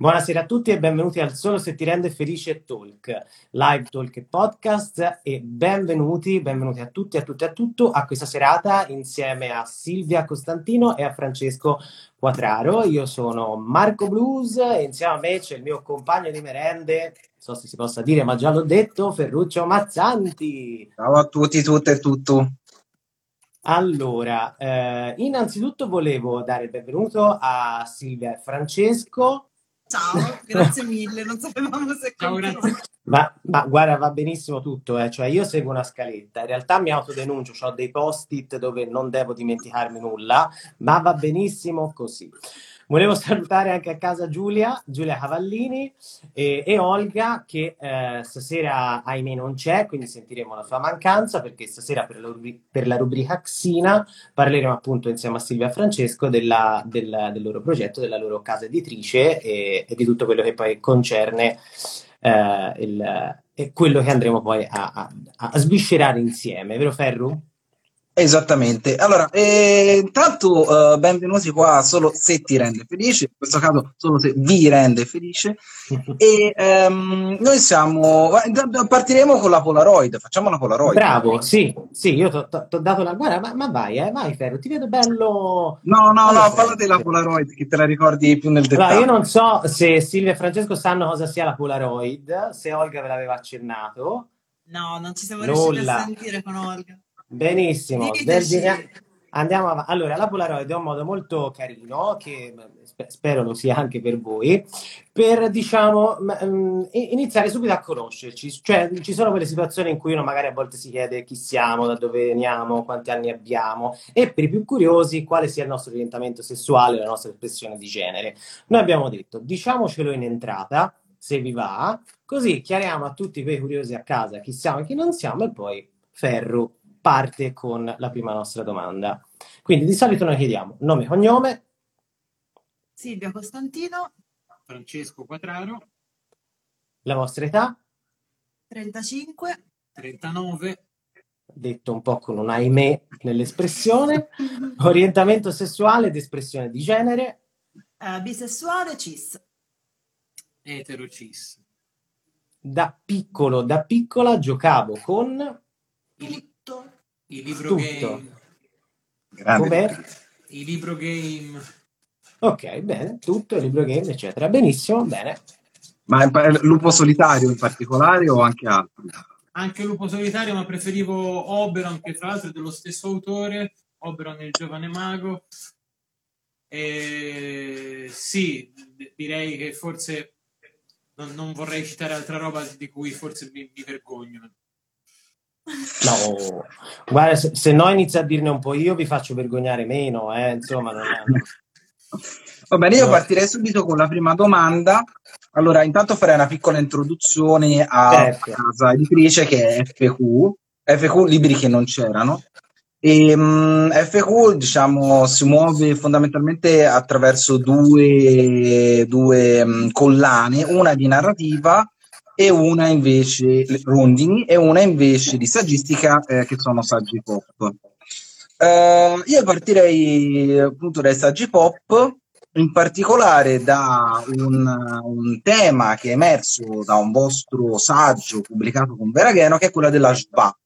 Buonasera a tutti e benvenuti al Solo se ti rende felice Talk, live talk e podcast e benvenuti, benvenuti a tutti, a tutti e a tutto a questa serata insieme a Silvia Costantino e a Francesco Quatraro. Io sono Marco Blues e insieme a me c'è il mio compagno di merende, non so se si possa dire ma già l'ho detto, Ferruccio Mazzanti. Ciao a tutti, tutte e tutto. Allora, eh, innanzitutto volevo dare il benvenuto a Silvia e Francesco Ciao, grazie mille, non sapevamo se Ciao. Ma, ma, guarda, va benissimo tutto, eh. cioè io seguo una scaletta, in realtà mi autodenuncio, ho dei post-it dove non devo dimenticarmi nulla, ma va benissimo così. Volevo salutare anche a casa Giulia, Giulia Cavallini e, e Olga che eh, stasera ahimè non c'è, quindi sentiremo la sua mancanza perché stasera per la, per la rubrica Xina parleremo appunto insieme a Silvia Francesco della, del, del, loro progetto, della loro casa editrice e, e di tutto quello che poi concerne eh, il, quello che andremo poi a, a, a sviscerare insieme, vero Ferru? Esattamente. Allora, eh, intanto uh, benvenuti qua solo se ti rende felice, in questo caso solo se vi rende felice. e um, noi siamo. Partiremo con la Polaroid. Facciamo la Polaroid. Bravo, sì, sì, io ti ho dato la guarda, ma, ma, vai, eh, vai, Ferro, ti vedo bello. No, no, no, parla della Polaroid, che te la ricordi più nel dettaglio. Allora, io non so se Silvia e Francesco sanno cosa sia la Polaroid, se Olga ve l'aveva accennato. No, non ci siamo Nulla. riusciti a sentire con Olga. Benissimo, andiamo avanti. Allora, la Polaroid è un modo molto carino, che spero lo sia anche per voi, per diciamo mm, iniziare subito a conoscerci. Cioè, ci sono quelle situazioni in cui uno magari a volte si chiede chi siamo, da dove veniamo, quanti anni abbiamo, e per i più curiosi quale sia il nostro orientamento sessuale, la nostra espressione di genere. Noi abbiamo detto, diciamocelo in entrata, se vi va, così chiariamo a tutti quei curiosi a casa chi siamo e chi non siamo, e poi ferro parte con la prima nostra domanda. Quindi di solito noi chiediamo nome e cognome. Silvia Costantino. Francesco Quatraro. La vostra età? 35. 39. Detto un po' con un ahimè nell'espressione. Orientamento sessuale ed espressione di genere? Uh, bisessuale, cis. Etero cis. Da piccolo, da piccola giocavo con... Il i libro Tutto. game. Grande. I libro game. Ok, bene, tutto, il libro game, eccetera. Benissimo, bene. Ma Lupo Solitario in particolare o anche altri? Anche Lupo Solitario, ma preferivo Oberon, che tra l'altro è dello stesso autore, Oberon il giovane mago. E sì, direi che forse non, non, vorrei citare altra roba di cui forse mi, mi vergogno. No, guarda, se, se, no inizio a dirne un po' io, vi faccio vergognare meno, eh? insomma. Non è... Va bene, io partirei subito con la prima domanda. Allora, intanto farei una piccola introduzione a certo. casa editrice che è FQ, FQ libri che non c'erano. E, um, FQ diciamo si muove fondamentalmente attraverso due, due um, collane, una di narrativa e una invece rondini e una invece di saggistica eh, che sono saggi pop. Uh, io partirei appunto dai saggi pop, in particolare da un, un, tema che è emerso da un vostro saggio pubblicato con Veragheno, che è quella della SVA.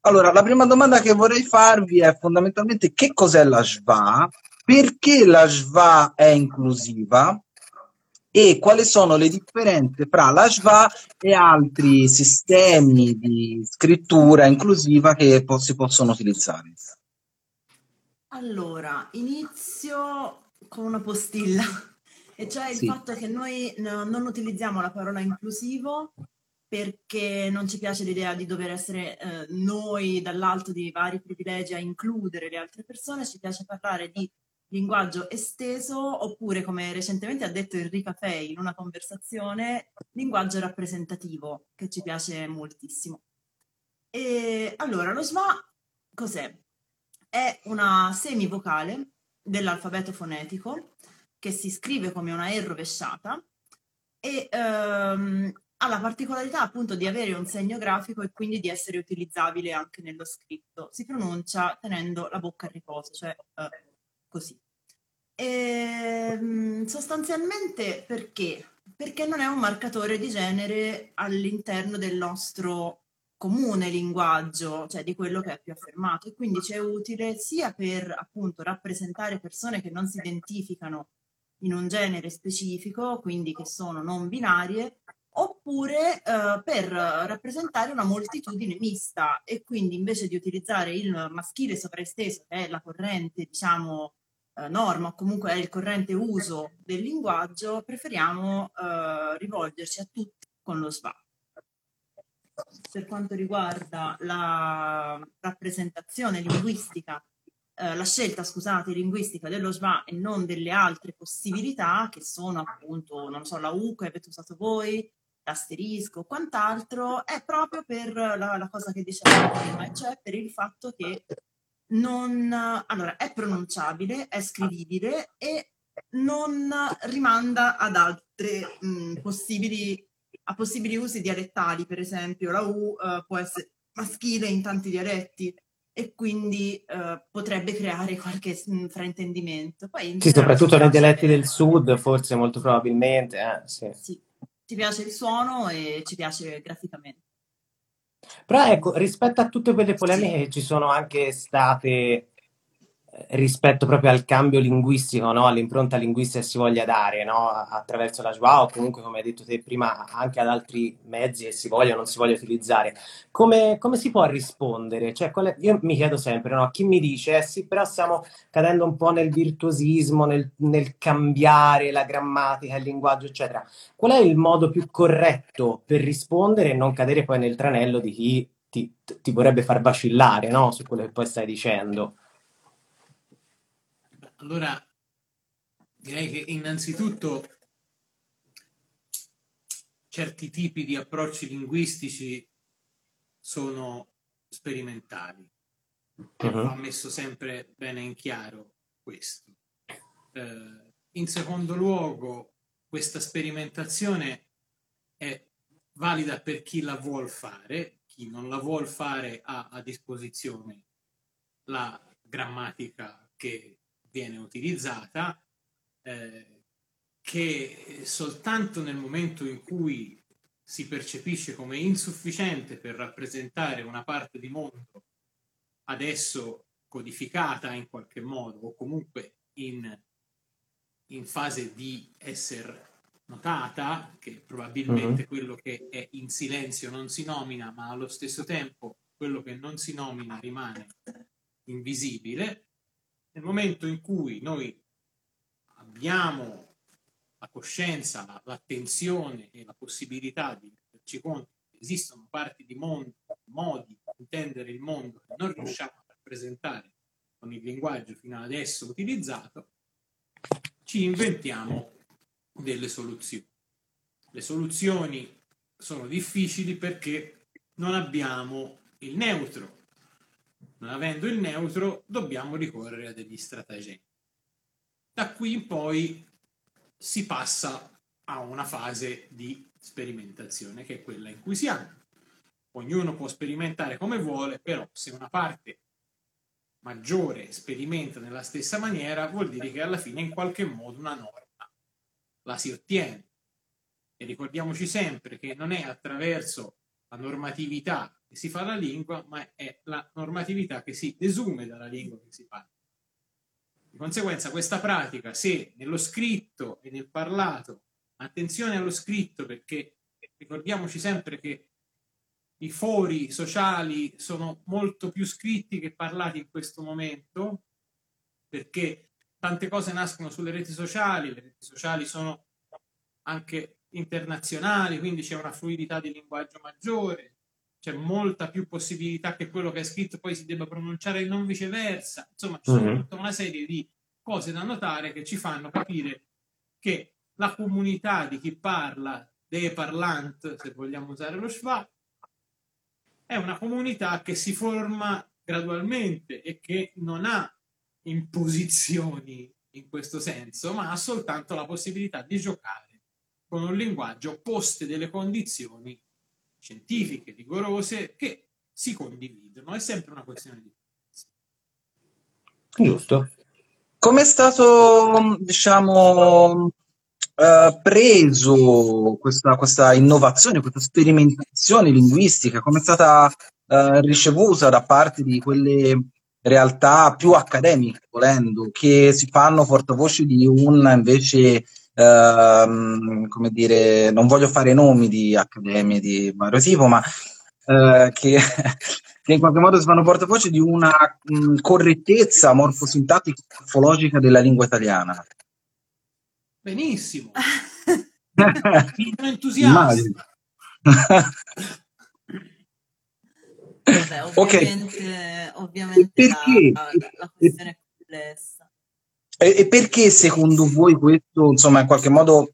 Allora, la prima domanda che vorrei farvi è fondamentalmente che cos'è la SVA, perché la SVA è inclusiva e quali sono le differenze fra l'Ashva e altri sistemi di scrittura inclusiva che po- si possono utilizzare? Allora, inizio con una postilla, e cioè il sì. fatto che noi no, non utilizziamo la parola inclusivo perché non ci piace l'idea di dover essere eh, noi dall'alto di vari privilegi a includere le altre persone, ci piace parlare di linguaggio esteso oppure, come recentemente ha detto Enrica Fei in una conversazione, linguaggio rappresentativo, che ci piace moltissimo. E allora, lo SMA cos'è? È una semivocale dell'alfabeto fonetico che si scrive come una E rovesciata e ehm, ha la particolarità appunto di avere un segno grafico e quindi di essere utilizzabile anche nello scritto. Si pronuncia tenendo la bocca a riposo, cioè eh, così. E, ehm, sostanzialmente perché? Perché non è un marcatore di genere all'interno del nostro comune linguaggio, cioè di quello che è più affermato, e quindi ci è utile sia per appunto rappresentare persone che non si identificano in un genere specifico, quindi che sono non binarie, oppure eh, per rappresentare una moltitudine mista e quindi invece di utilizzare il maschile sovraesteso, che è la corrente, diciamo, eh, norma o comunque è il corrente uso del linguaggio, preferiamo eh, rivolgerci a tutti con lo SVA. Per quanto riguarda la rappresentazione linguistica, eh, la scelta, scusate, linguistica dello SVA e non delle altre possibilità che sono appunto, non so, la U che avete usato voi, l'asterisco, quant'altro, è proprio per la, la cosa che dicevamo prima, cioè per il fatto che non, allora, è pronunciabile, è scrivibile e non rimanda ad altre mh, possibili, a possibili usi dialettali, per esempio la U uh, può essere maschile in tanti dialetti e quindi uh, potrebbe creare qualche mh, fraintendimento. Poi, sì, soprattutto nei dialetti del sud, forse molto probabilmente. Eh, sì. sì, ci piace il suono e ci piace graficamente. Però ecco, rispetto a tutte quelle polemiche che ci sono anche state rispetto proprio al cambio linguistico, no? all'impronta linguistica che si voglia dare no? attraverso la Joao o comunque come hai detto te prima anche ad altri mezzi che si voglia o non si voglia utilizzare. Come, come si può rispondere? Cioè, è... io mi chiedo sempre, no? chi mi dice, eh sì, però stiamo cadendo un po' nel virtuosismo, nel, nel cambiare la grammatica, il linguaggio, eccetera. Qual è il modo più corretto per rispondere e non cadere poi nel tranello di chi ti, ti vorrebbe far vacillare no? su quello che poi stai dicendo? Allora, direi che innanzitutto certi tipi di approcci linguistici sono sperimentali. Uh-huh. Va messo sempre bene in chiaro questo. Eh, in secondo luogo, questa sperimentazione è valida per chi la vuol fare, chi non la vuol fare ha a disposizione la grammatica che viene utilizzata, eh, che soltanto nel momento in cui si percepisce come insufficiente per rappresentare una parte di mondo adesso codificata in qualche modo o comunque in, in fase di essere notata, che probabilmente uh-huh. quello che è in silenzio non si nomina, ma allo stesso tempo quello che non si nomina rimane invisibile, nel momento in cui noi abbiamo la coscienza, l'attenzione e la possibilità di renderci conto che esistono parti di mondo, modi di intendere il mondo che non riusciamo a rappresentare con il linguaggio fino ad adesso utilizzato, ci inventiamo delle soluzioni. Le soluzioni sono difficili perché non abbiamo il neutro, non avendo il neutro, dobbiamo ricorrere a degli stratagemmi. Da qui in poi si passa a una fase di sperimentazione, che è quella in cui siamo. Ognuno può sperimentare come vuole, però se una parte maggiore sperimenta nella stessa maniera, vuol dire che alla fine in qualche modo una norma la si ottiene. E ricordiamoci sempre che non è attraverso la normatività che si fa la lingua, ma è la normatività che si desume dalla lingua che si parla. Di conseguenza questa pratica, se nello scritto e nel parlato, attenzione allo scritto perché ricordiamoci sempre che i fori sociali sono molto più scritti che parlati in questo momento, perché tante cose nascono sulle reti sociali, le reti sociali sono anche internazionali, quindi c'è una fluidità di linguaggio maggiore, c'è molta più possibilità che quello che è scritto poi si debba pronunciare e non viceversa. Insomma, ci sono mm-hmm. tutta una serie di cose da notare che ci fanno capire che la comunità di chi parla, dei parlant, se vogliamo usare lo schwa, è una comunità che si forma gradualmente e che non ha imposizioni in questo senso, ma ha soltanto la possibilità di giocare con un linguaggio poste delle condizioni scientifiche, rigorose, che si condividono. È sempre una questione di... Giusto. come è stato, diciamo, uh, preso questa, questa, innovazione, questa sperimentazione linguistica? Come è stata uh, ricevuta da parte di quelle realtà più accademiche, volendo, che si fanno portavoce di un invece Uh, come dire, non voglio fare nomi di accademie di vario tipo, ma uh, che, che, in qualche modo si fanno portavoce di una mh, correttezza morfosintattica morfologica della lingua italiana. Benissimo. Sono entusiasta. Vabbè, ovviamente, okay. ovviamente perché, la, la, la questione è complessa. E, e, perché secondo voi questo, insomma, in qualche modo,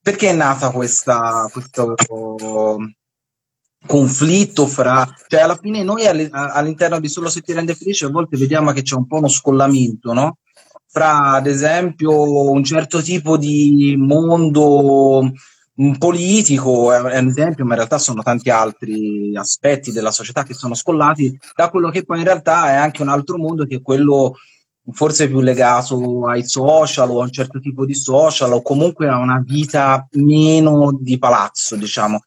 perché è nata questa, questo conflitto fra, cioè alla fine noi all'interno di Solo se ti rende felice a volte vediamo che c'è un po' uno scollamento, no? Fra ad esempio un certo tipo di mondo politico è un esempio, ma in realtà sono tanti altri aspetti della società che sono scollati da quello che poi in realtà è anche un altro mondo che è quello forse più legato ai social o a un certo tipo di social o comunque a una vita meno di palazzo, diciamo.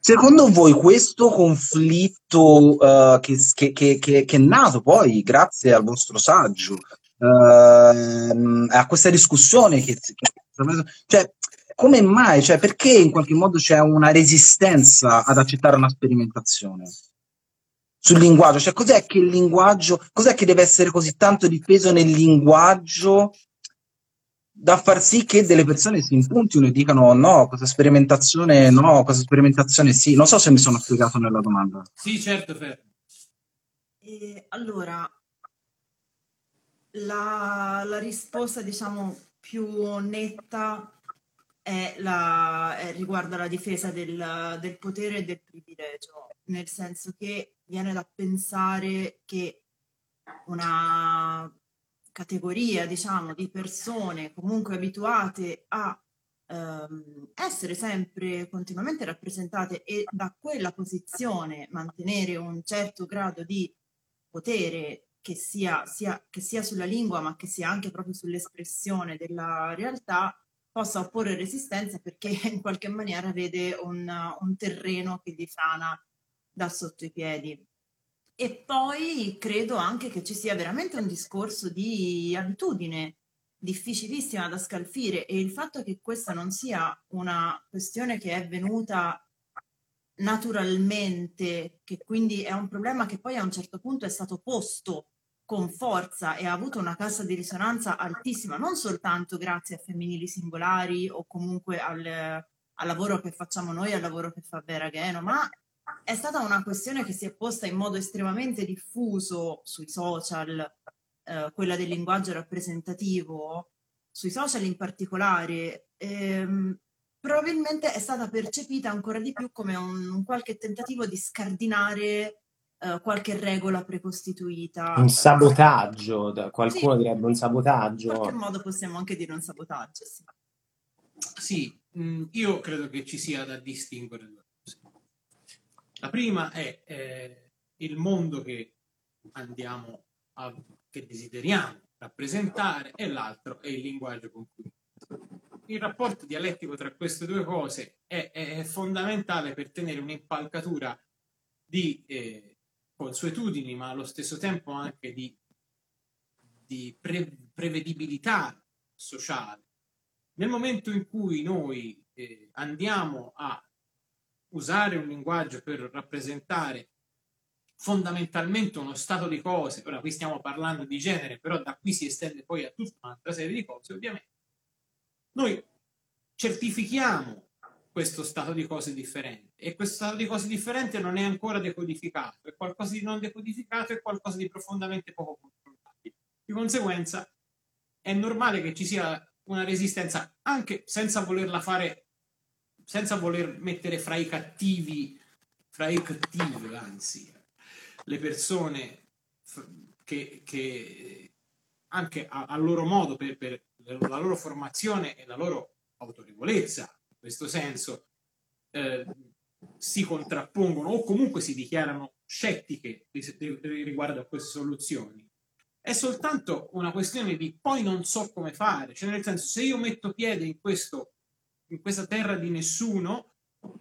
Secondo voi questo conflitto uh, che, che, che, che, è nato poi grazie al vostro saggio, uh, a questa discussione che, cioè, come mai? Cioè, perché in qualche modo c'è una resistenza ad accettare una sperimentazione? Sul linguaggio, cioè cos'è che il linguaggio, cos'è che deve essere così tanto di peso nel linguaggio da far sì che delle persone si impuntino e dicano no, questa sperimentazione no, questa sperimentazione sì. Non so se mi sono spiegato nella domanda. Sì, certo, Fer. Eh, allora, la, la risposta diciamo più netta è la, è, riguarda la difesa del, del potere e del privilegio, nel senso che viene da pensare che una categoria, diciamo, di persone comunque abituate a ehm, essere sempre continuamente rappresentate e da quella posizione mantenere un certo grado di potere che sia, sia, che sia sulla lingua ma che sia anche proprio sull'espressione della realtà, possa opporre resistenza perché in qualche maniera vede un, un terreno che gli frana da sotto i piedi. E poi credo anche che ci sia veramente un discorso di abitudine difficilissima da scalfire e il fatto che questa non sia una questione che è venuta naturalmente, che quindi è un problema che poi a un certo punto è stato posto con forza e ha avuto una cassa di risonanza altissima, non soltanto grazie a femminili singolari o comunque al, al lavoro che facciamo noi, al lavoro che fa Vera Gheno, ma è stata una questione che si è posta in modo estremamente diffuso sui social, eh, quella del linguaggio rappresentativo, sui social in particolare. Ehm, probabilmente è stata percepita ancora di più come un, un qualche tentativo di scardinare uh, qualche regola precostituita. Un sabotaggio, qualcuno sì, direbbe un sabotaggio. In qualche modo possiamo anche dire un sabotaggio, sì. Sì, mh, mm, io credo che ci sia da distinguere. La prima è eh, il mondo che andiamo a, che desideriamo rappresentare e l'altro è il linguaggio con cui il rapporto dialettico tra queste due cose è, è fondamentale per tenere un'impalcatura di eh, consuetudini, ma allo stesso tempo anche di, di pre- prevedibilità sociale. Nel momento in cui noi eh, andiamo a usare un linguaggio per rappresentare fondamentalmente uno stato di cose, ora qui stiamo parlando di genere, però da qui si estende poi a tutta un'altra serie di cose, ovviamente, noi certifichiamo questo stato di cose differente e questo stato di cose differente non è ancora decodificato, è qualcosa di non decodificato e qualcosa di profondamente poco controllabile. Di conseguenza è normale che ci sia una resistenza anche senza volerla fare, senza voler mettere fra i cattivi, fra i cattivi anzi, le persone che, che anche a, a, loro modo, per, per la loro formazione e la loro autorevolezza questo senso eh, si contrappongono o comunque si dichiarano scettiche riguardo a queste soluzioni. è soltanto una questione di poi non so come fare, cioè nel senso se io metto piede in, questo, in questa terra di nessuno,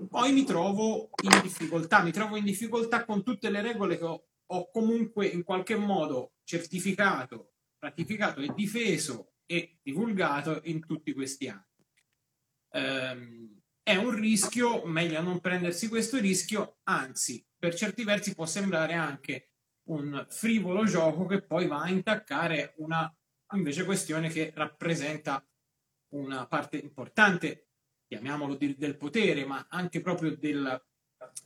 poi mi trovo in difficoltà, mi trovo in difficoltà con tutte le regole che ho, ho comunque in qualche modo certificato, ratificato e difeso e divulgato in tutti questi anni. Um, è un rischio, meglio non prendersi questo rischio, anzi, per certi versi può sembrare anche un frivolo gioco che poi va a intaccare una invece questione che rappresenta una parte importante, chiamiamolo di, del potere, ma anche proprio del,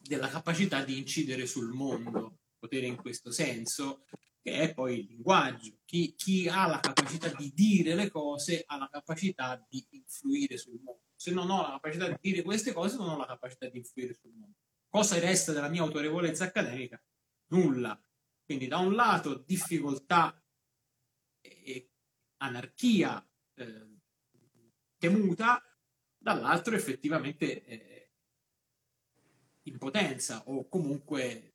della capacità di incidere sul mondo, potere in questo senso, che è poi il linguaggio. Chi, chi ha la capacità di dire le cose ha la capacità di influire sul mondo. Se non ho la capacità di dire queste cose, non ho la capacità di influire sul mondo. Cosa resta della mia autorevolezza accademica? Nulla. Quindi da un lato difficoltà e anarchia eh, temuta, dall'altro effettivamente eh, impotenza o comunque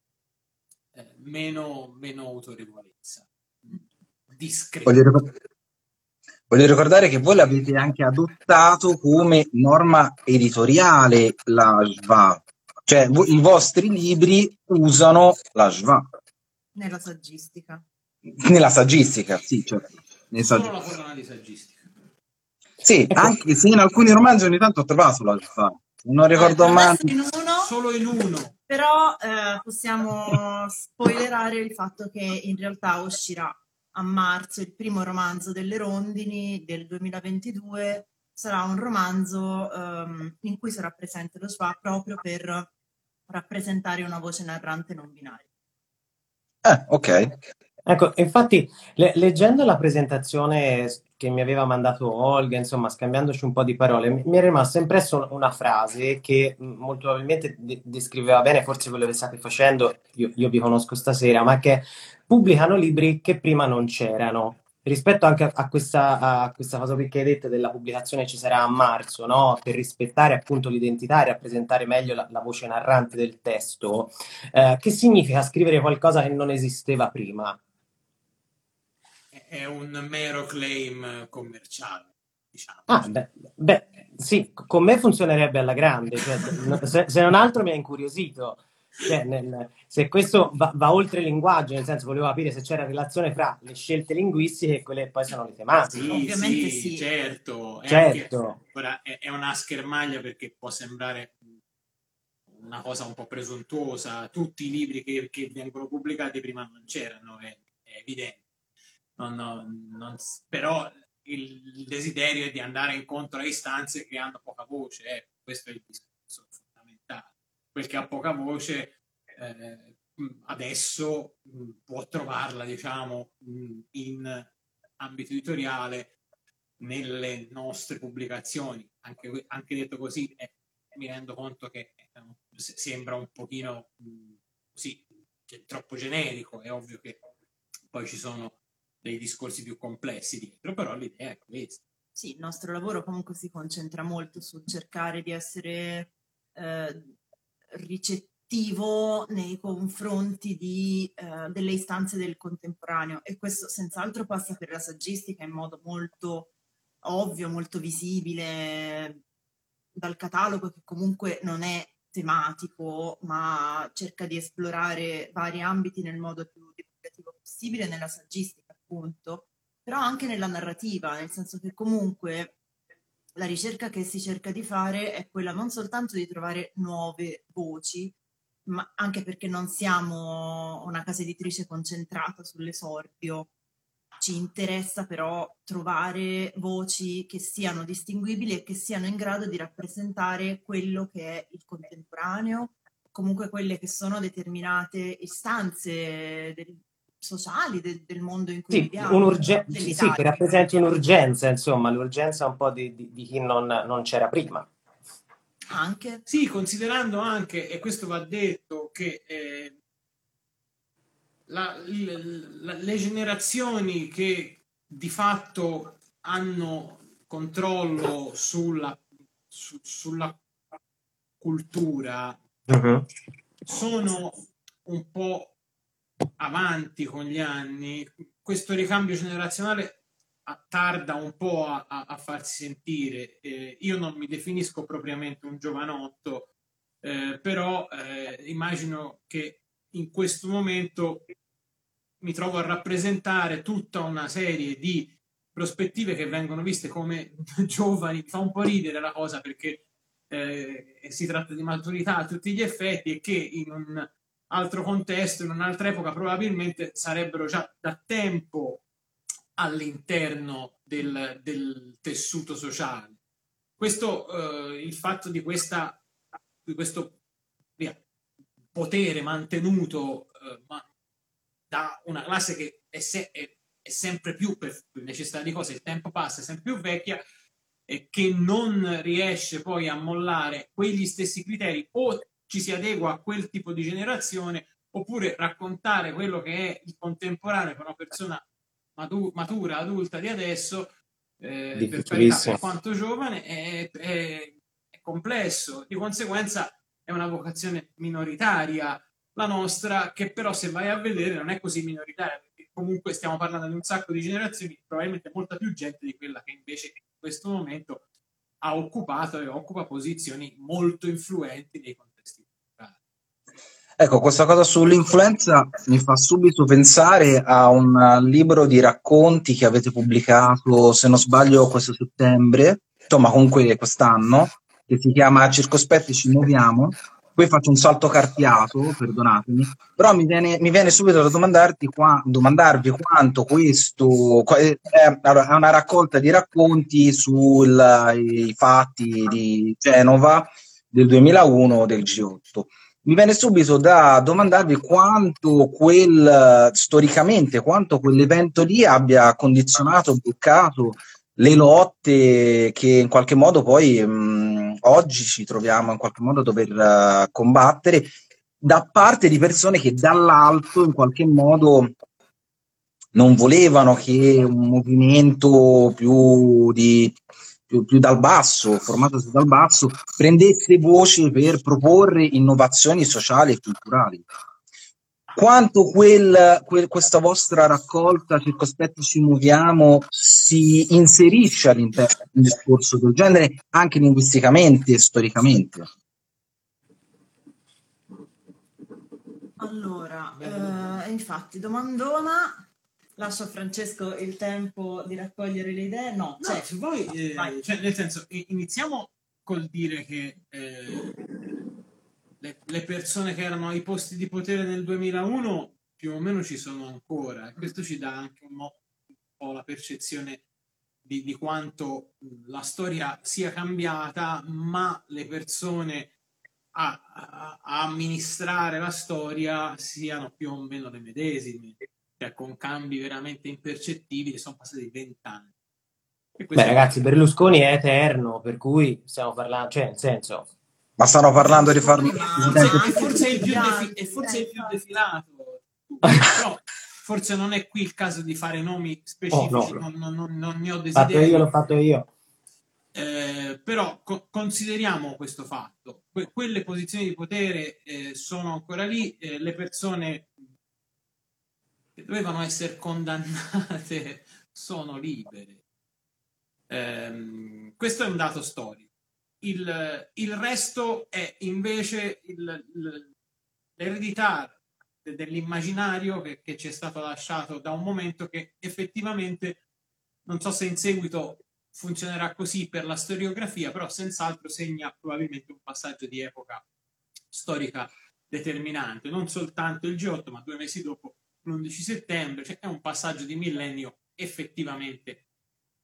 eh, meno, meno, autorevolezza. Discreta. Voglio, ricordare, voglio ricordare che voi l'avete anche adottato come norma editoriale la SVA, cioè i vostri libri usano la SVA. Nella saggistica. Nella saggistica, sì, certo. Nel Solo la colonna di saggistica. Sì, ecco. anche se in alcuni romanzi ogni tanto ho trovato la SVA. Non ricordo eh, mai. In uno, Solo in uno. Però eh, possiamo spoilerare il fatto che in realtà uscirà a marzo il primo romanzo delle rondini del 2022. Sarà un romanzo um, in cui sarà presente lo SWA proprio per rappresentare una voce narrante non binaria. Ah, ok. Ecco, infatti, le- leggendo la presentazione che mi aveva mandato Olga, insomma, scambiandoci un po' di parole, mi, è rimasta impressa una frase che molto probabilmente de- descriveva bene forse quello che state facendo, io, io vi conosco stasera, ma che pubblicano libri che prima non c'erano rispetto anche a questa, a questa cosa che hai detto della pubblicazione ci sarà a marzo, no? per rispettare appunto l'identità e rappresentare meglio la, la voce narrante del testo, eh, che significa scrivere qualcosa che non esisteva prima? È un mero claim commerciale. Diciamo. Ah, beh, beh, sì, con me funzionerebbe alla grande, cioè, se, se non altro mi ha incuriosito. Cioè, nel, se questo va, va, oltre il linguaggio, nel senso volevo capire se c'era relazione fra le scelte linguistiche e quelle che poi sono le tematiche. Sì, Ovviamente sì, sì. certo. È certo. Anche, ora è, è, una schermaglia perché può sembrare una cosa un po' presuntuosa. Tutti i libri che, che vengono pubblicati prima non c'erano, è, è evidente. Non, non, non, però il desiderio è di andare incontro a istanze che hanno poca voce, eh. questo è il discorso quel che ha poca voce eh, adesso può trovarla, diciamo, in ambito editoriale nelle nostre pubblicazioni. Anche, anche detto così, eh, mi rendo conto che eh, sembra un pochino così, troppo generico. È ovvio che poi ci sono dei discorsi più complessi dietro, però l'idea è questa. Sì, il nostro lavoro comunque si concentra molto su cercare di essere eh, ricettivo nei confronti di, uh, delle istanze del contemporaneo e questo senz'altro passa per la saggistica in modo molto ovvio, molto visibile dal catalogo che comunque non è tematico ma cerca di esplorare vari ambiti nel modo più divulgativo possibile nella saggistica appunto però anche nella narrativa nel senso che comunque la ricerca che si cerca di fare è quella non soltanto di trovare nuove voci, ma anche perché non siamo una casa editrice concentrata sull'esordio. Ci interessa però trovare voci che siano distinguibili e che siano in grado di rappresentare quello che è il contemporaneo, comunque quelle che sono determinate istanze del, sociali de- del mondo in cui sì, viviamo. Un'urgen- sì, che rappresenti un'urgenza, insomma, l'urgenza un po' di, di, di chi non, non, c'era prima. Anche? Sì, considerando anche, e questo va detto, che eh, la, la, le generazioni che di fatto hanno controllo sulla, su, sulla cultura uh-huh. sono un po' avanti con gli anni, questo ricambio generazionale tarda un po' a, a farsi sentire. Eh, io non mi definisco propriamente un giovanotto, eh, però eh, immagino che in questo momento mi trovo a rappresentare tutta una serie di prospettive che vengono viste come giovani. Fa un po' ridere la cosa perché eh, si tratta di maturità a tutti gli effetti e che in un altro contesto, in un'altra epoca, probabilmente sarebbero già da tempo all'interno del, del tessuto sociale. Questo, eh, il fatto di, questa, di questo via, potere mantenuto eh, ma da una classe che è, se, è, è, sempre più, per necessità di cose, il tempo passa, è sempre più vecchia, e che non riesce poi a mollare quegli stessi criteri o ci si adegua a quel tipo di generazione oppure raccontare quello che è il contemporaneo per una persona matu- matura, adulta di adesso, eh, per carità, per quanto giovane, è, è, è complesso. Di conseguenza è una vocazione minoritaria la nostra, che però se vai a vedere non è così minoritaria, perché comunque stiamo parlando di un sacco di generazioni, probabilmente molta più gente di quella che invece in questo momento ha occupato e occupa posizioni molto influenti nei Ecco, questa cosa sull'influenza mi fa subito pensare a un libro di racconti che avete pubblicato, se non sbaglio, questo settembre, insomma comunque quest'anno, che si chiama Circospetti ci muoviamo. Qui faccio un salto carpiato, perdonatemi, però mi viene, mi viene subito da domandarti qua, domandarvi quanto questo è, è una raccolta di racconti sui fatti di Genova del 2001 del G8 mi viene subito da domandarvi quanto quel, storicamente, quanto quell'evento lì abbia condizionato, bloccato le lotte che in qualche modo poi mh, oggi ci troviamo in qualche modo a dover uh, combattere da parte di persone che dall'alto in qualche modo non volevano che un movimento più di più, più dal basso, formatosi dal basso, prendesse voce per proporre innovazioni sociali e culturali. Quanto quel, quel, questa vostra raccolta Circospetti ci muoviamo si inserisce all'interno di un discorso del genere anche linguisticamente e storicamente? Allora, eh, infatti, domandona, lascio a Francesco il tempo di raccogliere le idee. No, no cioè, se vuoi, eh, cioè, nel senso, iniziamo col dire che eh, le, le, persone che erano ai posti di potere nel 2001 più o meno ci sono ancora. E questo ci dà anche un, mo- un po' la percezione di, di quanto la storia sia cambiata, ma le persone a, a, a, amministrare la storia siano più o meno le medesime cioè con cambi veramente impercettibili, sono passati vent'anni. Beh, ragazzi, Berlusconi è eterno, per cui stiamo parlando, cioè, nel senso. Ma stanno parlando di farlo. Forse, forse, è il più, defi- forse è il più defilato, però forse non è qui il caso di fare nomi specifici, oh, no. non, non, non, ne ho desiderio. Fatto io, l'ho fatto io. Eh, però co- consideriamo questo fatto. Que- quelle posizioni di potere eh, sono ancora lì, eh, le persone che dovevano essere condannate sono libere. Um, questo è un dato storico. Il, il resto è invece il, l'eredità dell'immaginario che, che, ci è stato lasciato da un momento che effettivamente non so se in seguito funzionerà così per la storiografia, però senz'altro segna probabilmente un passaggio di epoca storica determinante, non soltanto il G8, ma due mesi dopo l'11 settembre, cioè è un passaggio di millennio effettivamente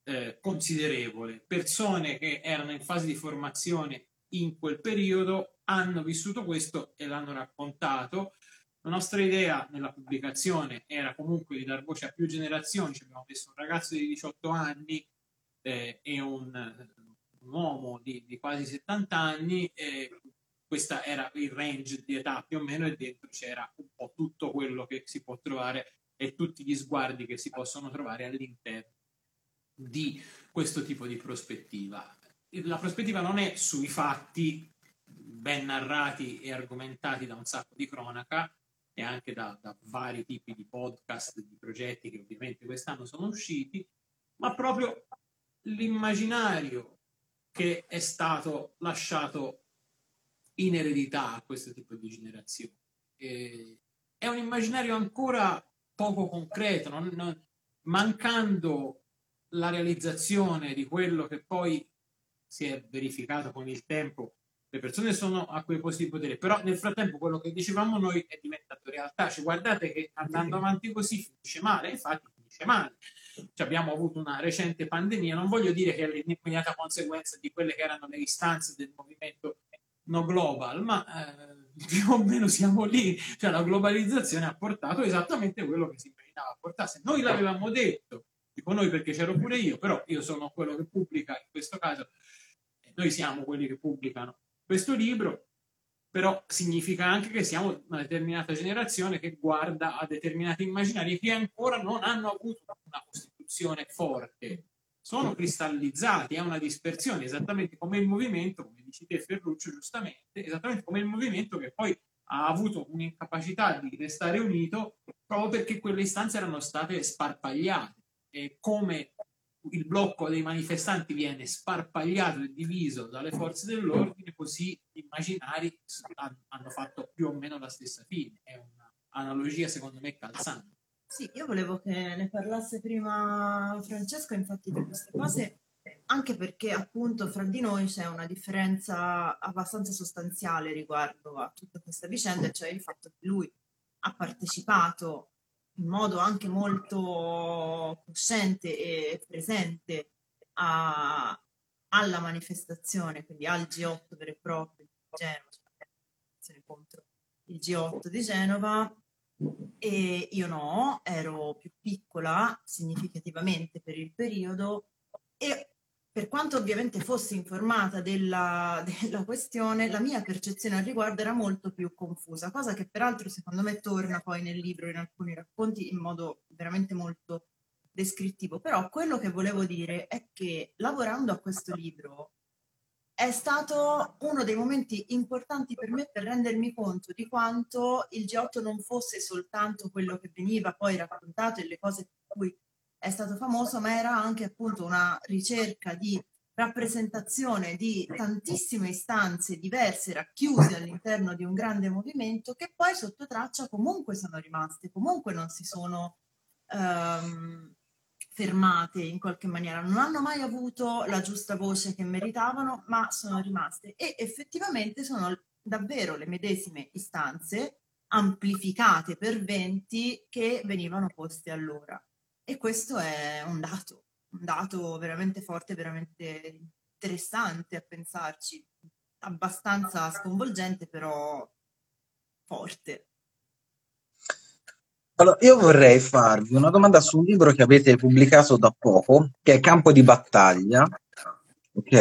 eh, considerevole. Persone che erano in fase di formazione in quel periodo hanno vissuto questo e l'hanno raccontato. La nostra idea nella pubblicazione era comunque di dar voce a più generazioni, ci abbiamo messo un ragazzo di 18 anni eh, e un, un, uomo di, di quasi 70 anni, eh, questo era il range di età più o meno e dentro c'era un po' tutto quello che si può trovare e tutti gli sguardi che si possono trovare all'interno di questo tipo di prospettiva. La prospettiva non è sui fatti ben narrati e argomentati da un sacco di cronaca, e anche da, da vari tipi di podcast, di progetti che ovviamente quest'anno sono usciti, ma proprio l'immaginario che è stato lasciato in eredità a questo tipo di generazione. E è un immaginario ancora poco concreto, non, non, mancando la realizzazione di quello che poi si è verificato con il tempo le persone sono a quei posti di potere, però nel frattempo quello che dicevamo noi è diventato realtà. Cioè, guardate che andando avanti così finisce male, infatti finisce male. Cioè, abbiamo avuto una recente pandemia, non voglio dire che è l'immediata conseguenza di quelle che erano le istanze del movimento no global, ma eh, più o meno siamo lì. Cioè, la globalizzazione ha portato esattamente quello che si immaginava portasse. Noi l'avevamo detto, dico noi perché c'ero pure io, però io sono quello che pubblica in questo caso, noi siamo quelli che pubblicano questo libro, però significa anche che siamo una determinata generazione che guarda a determinati immaginari che ancora non hanno avuto una costituzione forte, sono cristallizzati, è una dispersione, esattamente come il movimento, come dici te Ferruccio giustamente, esattamente come il movimento che poi ha avuto un'incapacità di restare unito proprio perché quelle istanze erano state sparpagliate e come il blocco dei manifestanti viene sparpagliato e diviso dalle forze dell'ordine, così gli immaginari hanno fatto più o meno la stessa fine. È un'analogia secondo me calzante. Sì, io volevo che ne parlasse prima Francesco, infatti, di queste cose, anche perché appunto fra di noi c'è una differenza abbastanza sostanziale riguardo a tutta questa vicenda, cioè il fatto che lui ha partecipato in modo anche molto cosciente e presente a, alla manifestazione, quindi al G8 vero e proprio di Genova, cioè contro il G8 di Genova, e io no, ero più piccola significativamente per il periodo e per quanto ovviamente fossi informata della, della, questione, la mia percezione al riguardo era molto più confusa, cosa che peraltro secondo me torna poi nel libro, in alcuni racconti, in modo veramente molto descrittivo. Però quello che volevo dire è che lavorando a questo libro è stato uno dei momenti importanti per me per rendermi conto di quanto il G8 non fosse soltanto quello che veniva poi raccontato e le cose per cui è stato famoso, ma era anche appunto una ricerca di rappresentazione di tantissime istanze diverse racchiuse all'interno di un grande movimento che poi sotto traccia comunque sono rimaste, comunque non si sono um, fermate in qualche maniera, non hanno mai avuto la giusta voce che meritavano, ma sono rimaste e effettivamente sono davvero le medesime istanze amplificate per venti che venivano poste allora. E questo è un dato, un dato veramente forte, veramente interessante a pensarci, abbastanza sconvolgente, però forte. Allora, io vorrei farvi una domanda su un libro che avete pubblicato da poco, che è Campo di battaglia. Ok,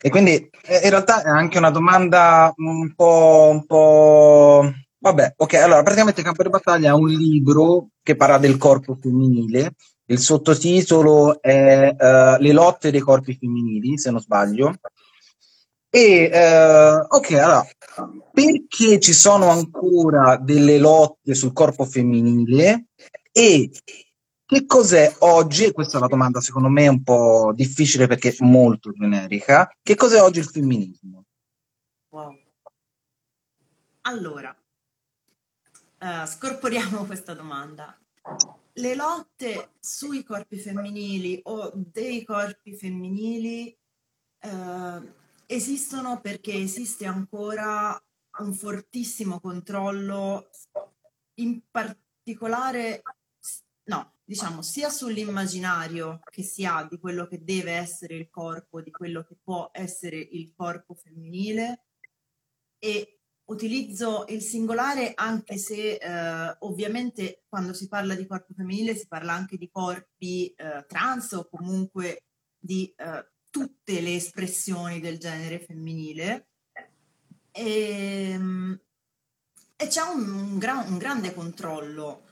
e quindi eh, in realtà è anche una domanda un po', un po'... Vabbè, ok, allora praticamente Campo di battaglia è un libro che parla del corpo femminile il sottotitolo è uh, Le lotte dei corpi femminili, se non sbaglio. E uh, ok, allora, perché ci sono ancora delle lotte sul corpo femminile e che cos'è oggi, questa è una domanda secondo me un po' difficile perché molto generica, che cos'è oggi il femminismo? Wow. Allora, uh, scorporiamo questa domanda le lotte sui corpi femminili o dei corpi femminili eh, esistono perché esiste ancora un fortissimo controllo, in particolare, no, diciamo, sia sull'immaginario che si ha di quello che deve essere il corpo, di quello che può essere il corpo femminile e utilizzo il singolare anche se eh, ovviamente quando si parla di corpo femminile si parla anche di corpi eh, trans o comunque di eh, tutte le espressioni del genere femminile. E, ehm, e c'è un, un, gran, un, grande controllo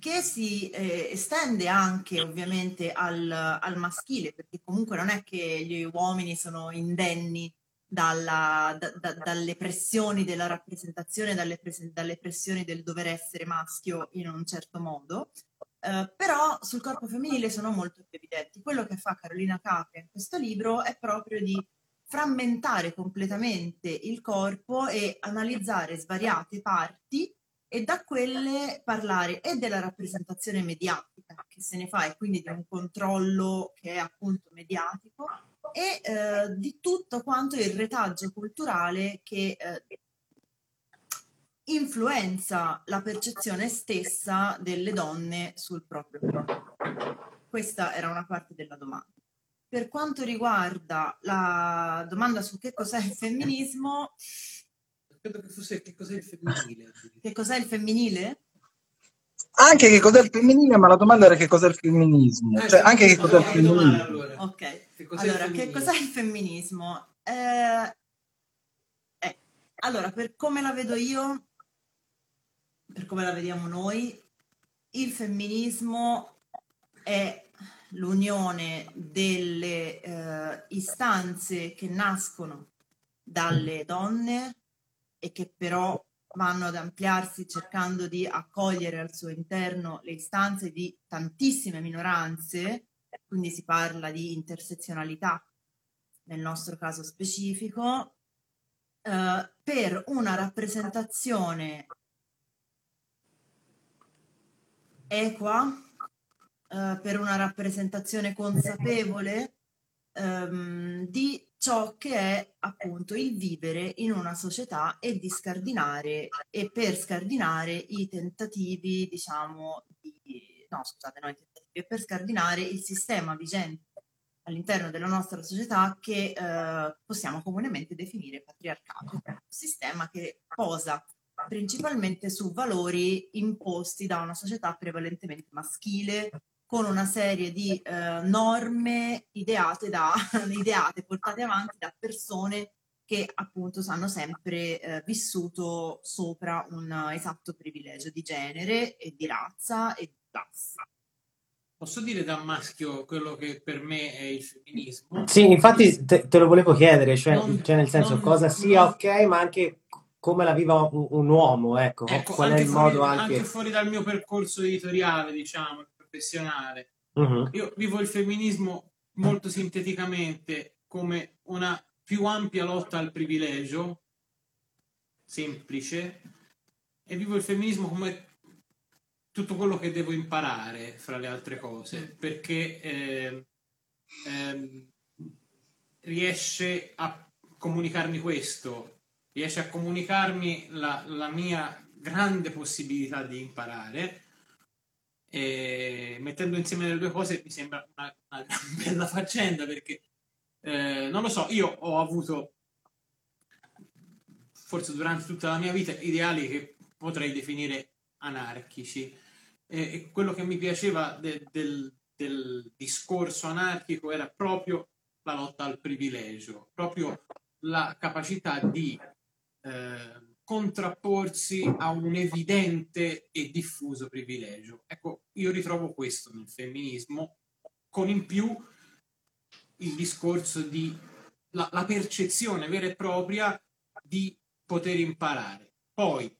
che si eh, estende anche ovviamente al, al maschile perché comunque non è che gli uomini sono indenni dalla, da, da, dalle pressioni della rappresentazione, dalle, pres- dalle, pressioni del dover essere maschio in un certo modo, eh, però sul corpo femminile sono molto più evidenti. Quello che fa Carolina Capria in questo libro è proprio di frammentare completamente il corpo e analizzare svariate parti e da quelle parlare e della rappresentazione mediatica che se ne fa e quindi di un controllo che è appunto mediatico e eh, di tutto quanto il retaggio culturale che eh, influenza la percezione stessa delle donne sul proprio corpo. Questa era una parte della domanda. Per quanto riguarda la domanda su che cos'è il femminismo, credo che fosse che cos'è il femminile. Che cos'è il femminile? Anche che cos'è il femminile, ma la domanda era che cos'è il femminismo. Eh, cioè, anche che cos'è il femminismo. Allora. Ok, che cos'è allora, il che cos'è il femminismo? Eh, eh, allora, per come la vedo io, per come la vediamo noi, il femminismo è l'unione delle eh, istanze che nascono dalle donne e che però vanno ad ampliarsi cercando di accogliere al suo interno le istanze di tantissime minoranze, quindi si parla di intersezionalità nel nostro caso specifico, eh, per una rappresentazione equa, eh, per una rappresentazione consapevole ehm, di ciò che è appunto il vivere in una società e di scardinare e per scardinare i tentativi, diciamo, di, no scusate, no, i tentativi, per scardinare il sistema vigente all'interno della nostra società che eh, possiamo comunemente definire patriarcato, un sistema che posa principalmente su valori imposti da una società prevalentemente maschile, con una serie di eh, norme ideate, da, ideate, portate avanti da persone che appunto hanno sempre eh, vissuto sopra un esatto privilegio di genere e di razza e di classe. Posso dire da maschio quello che per me è il femminismo? Sì, infatti te, te lo volevo chiedere, cioè, non, cioè nel senso non, cosa sia non... ok, ma anche come la viva un, un uomo, ecco, ecco qual è il fuori, modo anche... anche fuori dal mio percorso editoriale, diciamo, professionale. Uh-huh. Io vivo il femminismo molto sinteticamente come una più ampia lotta al privilegio, semplice, e vivo il femminismo come tutto quello che devo imparare, fra le altre cose, perché eh, eh, riesce a comunicarmi questo, riesce a comunicarmi la, la mia grande possibilità di imparare. E mettendo insieme le due cose mi sembra una, una bella faccenda perché eh, non lo so, io ho avuto forse durante tutta la mia vita ideali che potrei definire anarchici. E, e quello che mi piaceva de, del, del discorso anarchico era proprio la lotta al privilegio, proprio la capacità di eh, contrapporsi a un evidente e diffuso privilegio. Ecco, io ritrovo questo nel femminismo, con in più il discorso di la, la percezione vera e propria di poter imparare. Poi,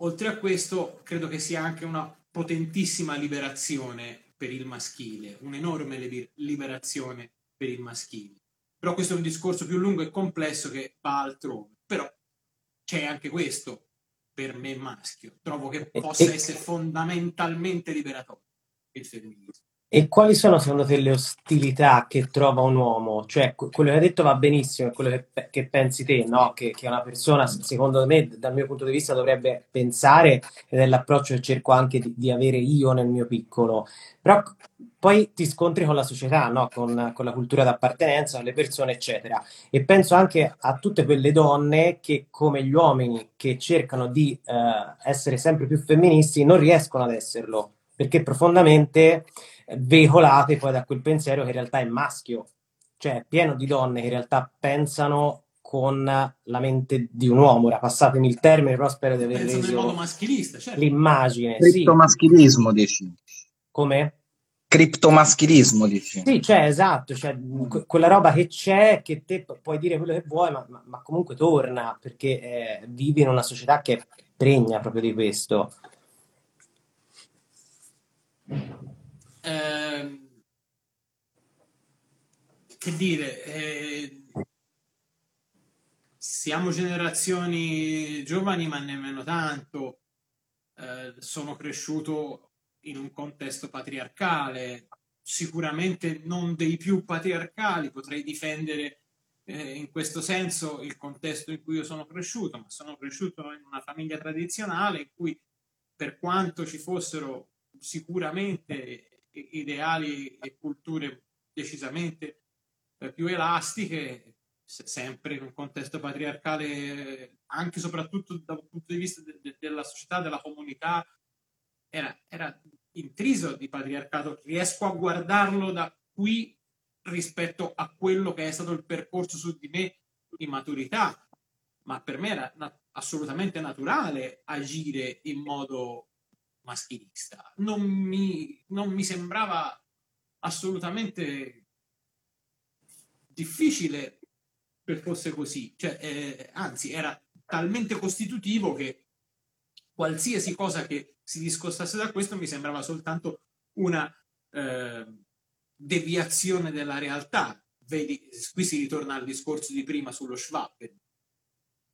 oltre a questo, credo che sia anche una potentissima liberazione per il maschile, un'enorme liberazione per il maschile. Però questo è un discorso più lungo e complesso che va altrove. Però c'è anche questo per me maschio. Trovo che possa essere fondamentalmente liberatorio il femminismo. E quali sono secondo te le ostilità che trova un uomo? Cioè, quello che hai detto va benissimo, è quello che, che pensi te, no? Che, che, una persona, secondo me, dal mio punto di vista, dovrebbe pensare, ed è l'approccio che cerco anche di, di avere io nel mio piccolo. Però poi ti scontri con la società, no? con, con, la cultura d'appartenenza, le persone, eccetera. E penso anche a tutte quelle donne che, come gli uomini, che cercano di eh, essere sempre più femministi, non riescono ad esserlo, perché profondamente veicolate poi da quel pensiero che in realtà è maschio, cioè è pieno di donne che in realtà pensano con la mente di un uomo. Ora passatemi il termine, però spero di aver reso modo maschilista, certo. l'immagine. Sì. maschilismo, dici. Come? criptomaschilismo, dici? Sì, cioè, esatto, cioè, que- quella roba che c'è, che te puoi dire quello che vuoi, ma, ma, ma comunque torna, perché eh, vivi in una società che pregna proprio di questo. Eh, che dire, eh, siamo generazioni giovani, ma nemmeno tanto. Eh, sono cresciuto in un contesto patriarcale, sicuramente non dei più patriarcali, potrei difendere eh, in questo senso il contesto in cui io sono cresciuto, ma sono cresciuto in una famiglia tradizionale in cui per quanto ci fossero sicuramente ideali e culture decisamente eh, più elastiche, sempre in un contesto patriarcale, anche e soprattutto dal punto di vista de- de- della società, della comunità, era, era intriso di patriarcato. Riesco a guardarlo da qui rispetto a quello che è stato il percorso su di me di maturità, ma per me era na- assolutamente naturale agire in modo maschilista. Non mi, non mi sembrava assolutamente difficile che fosse così, cioè, eh, anzi era talmente costitutivo che qualsiasi cosa che si discostasse da questo mi sembrava soltanto una eh, deviazione della realtà. Vedi, qui si ritorna al discorso di prima sullo Schwab.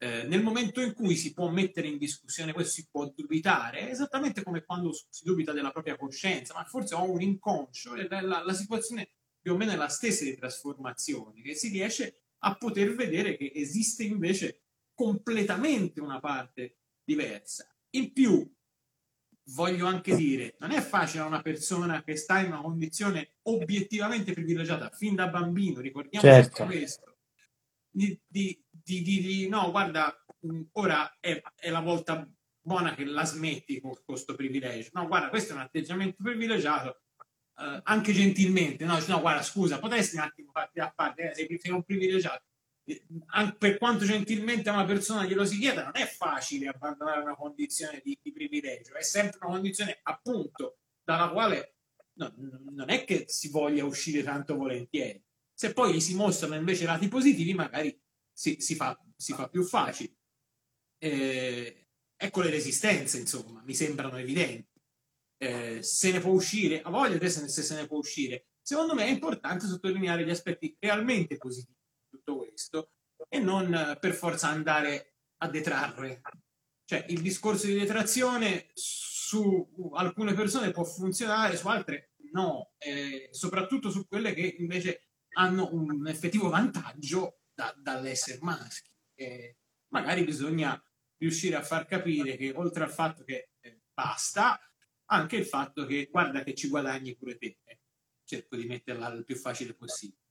Eh, nel momento in cui si può mettere in discussione questo, si può dubitare, esattamente come quando si dubita della propria coscienza, ma forse ho un inconscio e la, la, la situazione più o meno è la stessa di trasformazione, che si riesce a poter vedere che esiste invece completamente una parte diversa. In più, voglio anche dire, non è facile a una persona che sta in una condizione obiettivamente privilegiata fin da bambino, ricordiamo certo. questo, di, di, di, di, no, guarda, ora è, è, la volta buona che la smetti con questo privilegio. No, guarda, questo è un atteggiamento privilegiato, eh, anche gentilmente. No, no, guarda, scusa, potresti un attimo farti a parte, eh, sei, sei un privilegiato per quanto gentilmente una persona glielo si chieda, non è facile abbandonare una condizione di, di privilegio, è sempre una condizione appunto dalla quale no, non è che si voglia uscire tanto volentieri. Se poi gli si mostrano invece lati positivi, magari si, si, fa, si fa, più facile. Eh, ecco le resistenze, insomma, mi sembrano evidenti. Eh, se ne può uscire, a voglia ne, se se ne può uscire. Secondo me è importante sottolineare gli aspetti realmente positivi tutto questo e non eh, per forza andare a detrarre. Cioè, il discorso di detrazione su alcune persone può funzionare, su altre no, eh, soprattutto su quelle che invece hanno un effettivo vantaggio da, dall'essere maschi. Eh, magari bisogna riuscire a far capire che oltre al fatto che eh, basta, anche il fatto che guarda che ci guadagni pure te. Cerco di metterla il più facile possibile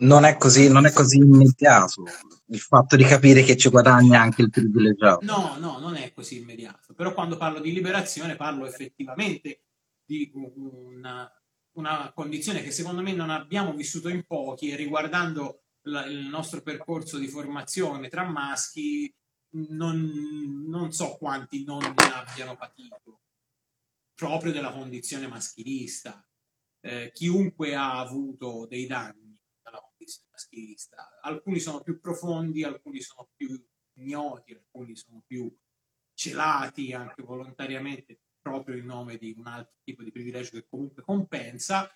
non è così, non è così immediato il fatto di capire che ci guadagna anche il privilegiato. No, no, non è così immediato. Però quando parlo di liberazione parlo effettivamente di una, una condizione che secondo me non abbiamo vissuto in pochi e riguardando la, il nostro percorso di formazione tra maschi non, non so quanti non ne abbiano patito proprio della condizione maschilista. Eh, chiunque ha avuto dei danni maschilista. Alcuni sono più profondi, alcuni sono più ignoti, alcuni sono più celati anche volontariamente proprio in nome di un altro tipo di privilegio che comunque compensa,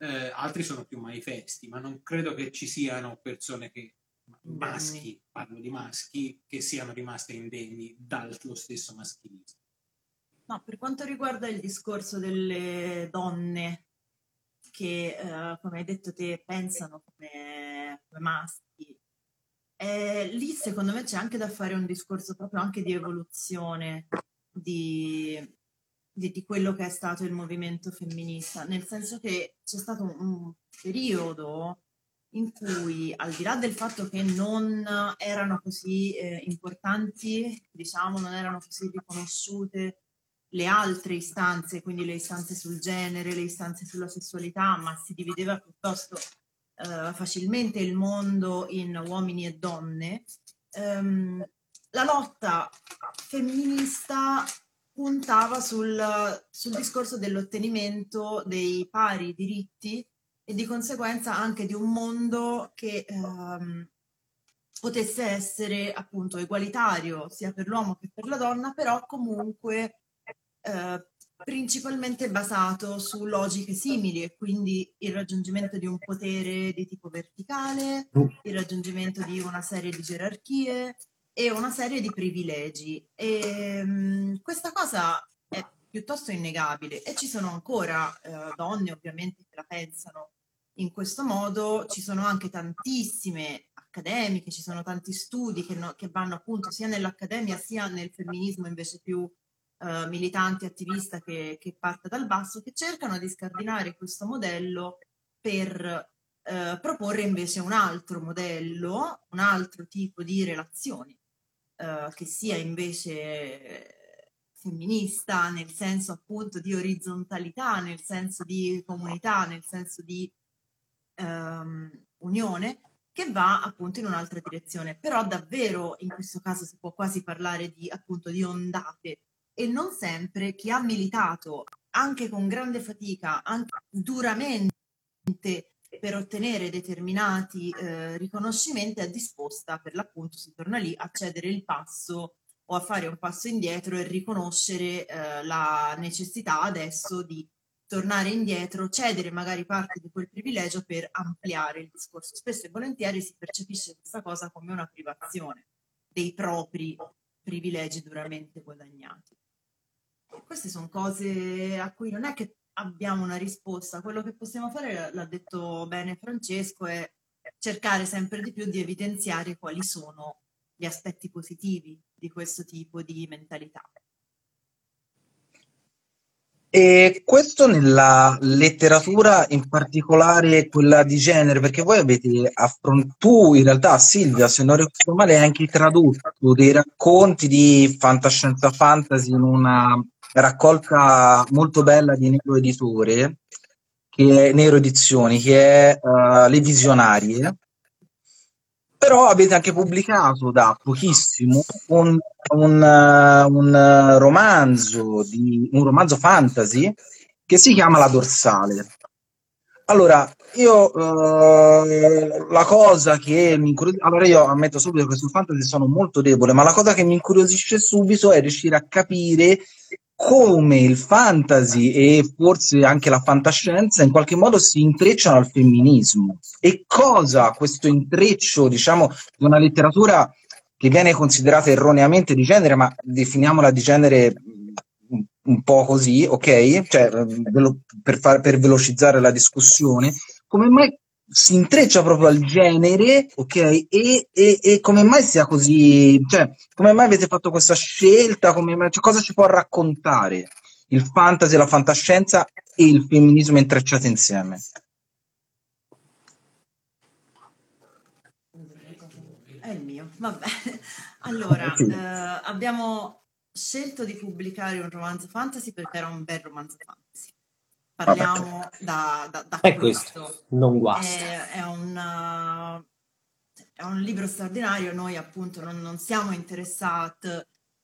eh, altri sono più manifesti, ma non credo che ci siano persone che maschi, parlo di maschi, che siano rimaste indegni dallo stesso maschilismo. No, per quanto riguarda il discorso delle donne che, eh, come hai detto te, pensano come, come maschi. E lì secondo me c'è anche da fare un discorso proprio anche di evoluzione di, di, di quello che è stato il movimento femminista, nel senso che c'è stato un, periodo in cui al di là del fatto che non erano così eh, importanti, diciamo, non erano così riconosciute le altre istanze, quindi le istanze sul genere, le istanze sulla sessualità, ma si divideva piuttosto eh, facilmente il mondo in uomini e donne. Um, la lotta femminista puntava sul, sul discorso dell'ottenimento dei pari diritti e di conseguenza anche di un mondo che ehm, potesse essere appunto egualitario sia per l'uomo che per la donna, però comunque eh, principalmente basato su logiche simili e quindi il raggiungimento di un potere di tipo verticale, mm. il raggiungimento di una serie di gerarchie e una serie di privilegi. E, um, questa cosa è piuttosto innegabile e ci sono ancora eh, donne ovviamente che la pensano in questo modo, ci sono anche tantissime accademiche, ci sono tanti studi che, no, che vanno appunto sia nell'accademia sia nel femminismo invece più uh, militante, attivista che, che parte dal basso, che cercano di scardinare questo modello per uh, proporre invece un altro modello, un altro tipo di relazioni, uh, che sia invece femminista nel senso appunto di orizzontalità, nel senso di comunità, nel senso di um, unione, che va appunto in un'altra direzione. Però davvero in questo caso si può quasi parlare di appunto di ondate e non sempre chi ha militato anche con grande fatica, anche duramente per ottenere determinati eh, riconoscimenti è disposta per l'appunto, si torna lì, a cedere il passo o a fare un passo indietro e riconoscere eh, la necessità adesso di tornare indietro, cedere magari parte di quel privilegio per ampliare il discorso. Spesso e volentieri si percepisce questa cosa come una privazione dei propri privilegi duramente guadagnati. Queste sono cose a cui non è che abbiamo una risposta, quello che possiamo fare, l'ha detto bene Francesco, è cercare sempre di più di evidenziare quali sono gli aspetti positivi di questo tipo di mentalità. E questo nella letteratura, in particolare quella di genere, perché voi avete affrontato, tu in realtà Silvia, se non ricordo male, hai anche tradotto dei racconti di fantascienza fantasy in una raccolta molto bella di Nero Editore, che è Nero Edizioni, che è uh, Le Visionarie, però avete anche pubblicato da pochissimo un, un, uh, un romanzo di, un romanzo fantasy che si chiama La dorsale. Allora, io uh, la cosa che mi incuriosisce, allora io ammetto subito che sul fantasy sono molto debole, ma la cosa che mi incuriosisce subito è riuscire a capire come il fantasy e forse anche la fantascienza in qualche modo si intrecciano al femminismo e cosa questo intreccio, diciamo, di una letteratura che viene considerata erroneamente di genere, ma definiamola di genere un po' così, ok? Cioè, per, far, per velocizzare la discussione, come mai si intreccia proprio al genere, ok? E, e, e, come mai sia così? Cioè, come mai avete fatto questa scelta? Mai, cioè, cosa ci può raccontare il fantasy, la fantascienza e il femminismo intrecciati insieme? È il mio, vabbè. Allora, eh, abbiamo scelto di pubblicare un romanzo fantasy perché era un bel romanzo fantasy parliamo da, da, da è questo. questo, non guasta. È, è, un, è, un, libro straordinario, noi appunto non, non siamo interessati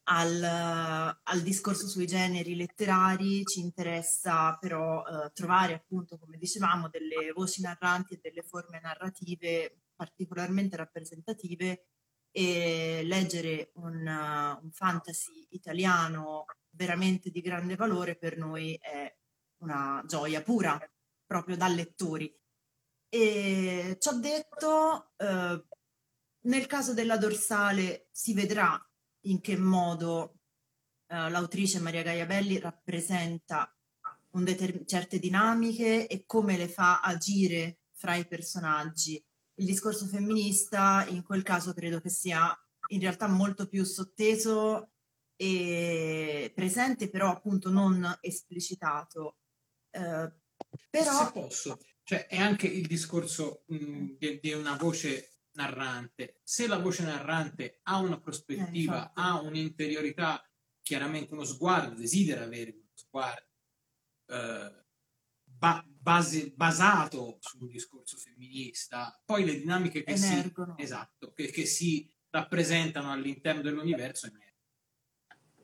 al, al, discorso sui generi letterari, ci interessa però uh, trovare appunto, come dicevamo, delle voci narranti e delle forme narrative particolarmente rappresentative e leggere un, uh, un fantasy italiano veramente di grande valore per noi è una gioia pura, proprio da lettori. E ci ho detto, eh, nel caso della dorsale si vedrà in che modo eh, l'autrice Maria Gaia Belli rappresenta determ- certe dinamiche e come le fa agire fra i personaggi. Il discorso femminista in quel caso credo che sia in realtà molto più sotteso e presente, però appunto non esplicitato. Eh, però... Se posso, cioè è anche il discorso mh, di, di, una voce narrante. Se la voce narrante ha una prospettiva, eh, ha un'interiorità, chiaramente uno sguardo, desidera avere uno sguardo eh, ba- base, basato su un discorso femminista, poi le dinamiche che, si, esatto, che, che si rappresentano all'interno dell'universo emergono.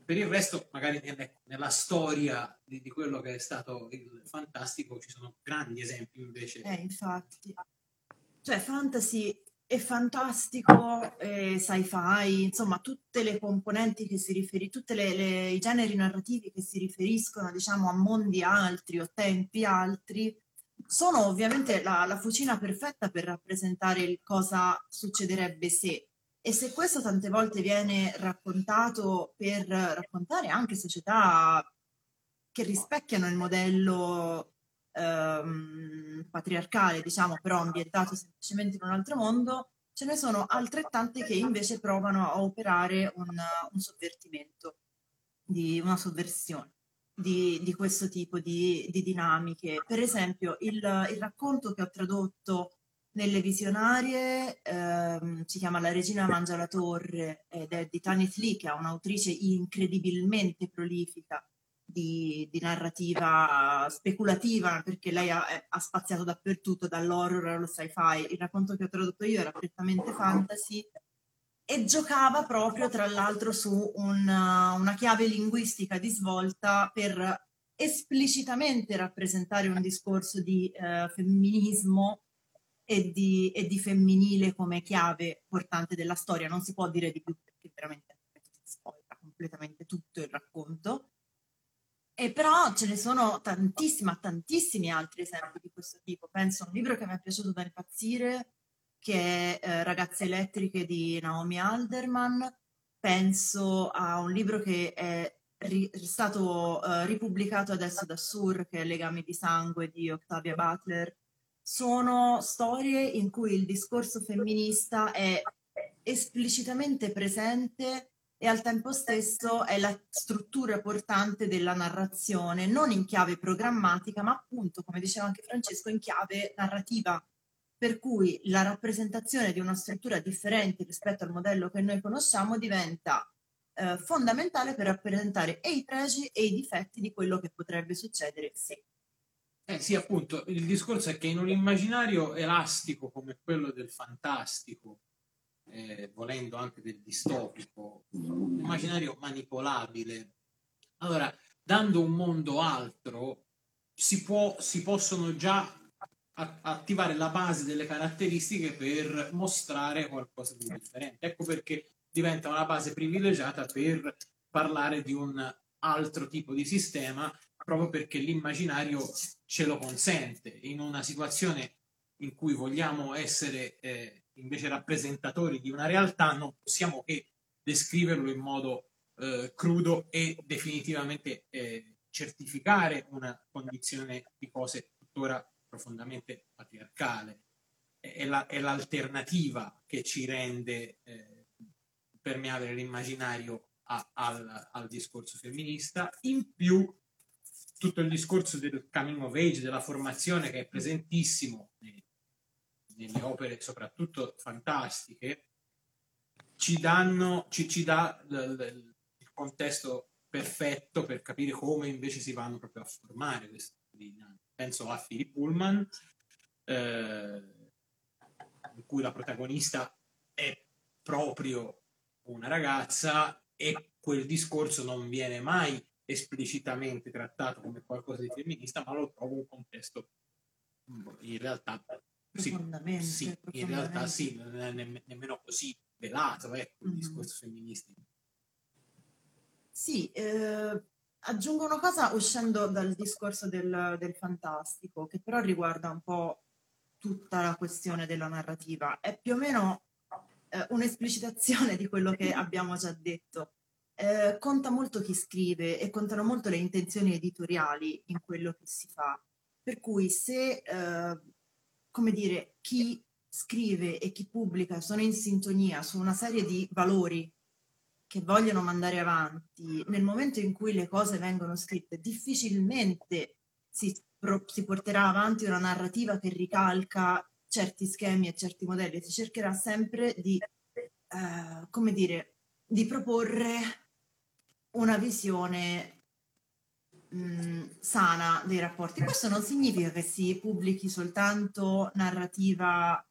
Per il resto, magari nelle, nella storia di, di, quello che è stato il fantastico ci sono grandi esempi invece. Eh, infatti. Cioè, fantasy e fantastico, e sci-fi, insomma, tutte le componenti che si riferiscono, tutti i generi narrativi che si riferiscono, diciamo, a mondi altri o tempi altri, sono ovviamente la, la fucina perfetta per rappresentare il cosa succederebbe se e se questo tante volte viene raccontato per raccontare anche società che rispecchiano il modello ehm, patriarcale, diciamo, però ambientato semplicemente in un altro mondo, ce ne sono altrettante che invece provano a operare un, un sovvertimento, di, una sovversione di, di questo tipo di, di, dinamiche. Per esempio, il, il racconto che ho tradotto nelle visionarie ehm, si chiama La regina mangia la torre ed è di Tanith Lee, che è un'autrice incredibilmente prolifica di, di narrativa speculativa, perché lei ha, ha, spaziato dappertutto, dall'horror allo sci-fi. Il racconto che ho tradotto io era prettamente fantasy e giocava proprio, tra l'altro, su una, una chiave linguistica di svolta per esplicitamente rappresentare un discorso di eh, femminismo e di, e di, femminile come chiave portante della storia. Non si può dire di più perché veramente si completamente tutto il racconto. E però ce ne sono tantissimi, tantissimi altri esempi di questo tipo. Penso a un libro che mi è piaciuto da impazzire, che è eh, Ragazze elettriche di Naomi Alderman. Penso a un libro che è ri- stato uh, ripubblicato adesso da Sur, che è Legami di sangue di Octavia Butler, sono storie in cui il discorso femminista è esplicitamente presente e al tempo stesso è la struttura portante della narrazione, non in chiave programmatica, ma appunto, come diceva anche Francesco, in chiave narrativa. Per cui la rappresentazione di una struttura differente rispetto al modello che noi conosciamo diventa eh, fondamentale per rappresentare e i pregi e i difetti di quello che potrebbe succedere se. Eh sì, appunto, il discorso è che in un immaginario elastico come quello del fantastico, eh, volendo anche del distopico, un immaginario manipolabile, allora, dando un mondo altro, si, può, si possono già attivare la base delle caratteristiche per mostrare qualcosa di differente. Ecco perché diventa una base privilegiata per parlare di un altro tipo di sistema proprio perché l'immaginario ce lo consente. In una situazione in cui vogliamo essere eh, invece rappresentatori di una realtà, non possiamo che descriverlo in modo eh, crudo e definitivamente eh, certificare una condizione di cose tuttora profondamente patriarcale. È, la, è l'alternativa che ci rende eh, permeabile l'immaginario a, al, al discorso femminista. In più, tutto il discorso del coming of age, della formazione che è presentissimo nelle opere soprattutto fantastiche, ci, danno, ci, ci dà il, contesto perfetto per capire come invece si vanno proprio a formare queste dinamiche. Penso a Philip Pullman, eh, in cui la protagonista è proprio una ragazza e quel discorso non viene mai esplicitamente trattato come qualcosa di femminista, ma lo trovo un contesto in realtà sì, sì in realtà sì, non è nemmeno così velato ecco, il mm. discorso femministico. Sì, eh, aggiungo una cosa uscendo dal discorso del, del fantastico, che però riguarda un po' tutta la questione della narrativa. È più o meno eh, un'esplicitazione di quello che abbiamo già detto eh, conta molto chi scrive e contano molto le intenzioni editoriali in quello che si fa. Per cui se, eh, come dire, chi scrive e chi pubblica sono in sintonia su una serie di valori che vogliono mandare avanti, nel momento in cui le cose vengono scritte, difficilmente si, pro- si porterà avanti una narrativa che ricalca certi schemi e certi modelli, si cercherà sempre di, eh, come dire, di proporre una visione mh, sana dei rapporti. Questo non significa che si pubblichi soltanto narrativa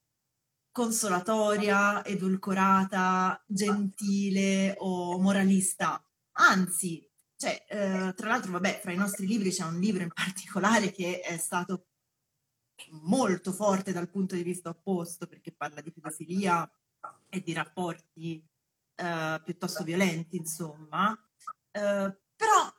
consolatoria, edulcorata, gentile o moralista. anzi, cioè, eh, tra l'altro, vabbè, fra i nostri libri c'è un libro in particolare che è stato molto forte dal punto di vista opposto, perché parla di pedofilia e di rapporti eh, piuttosto violenti, insomma. Eh, però,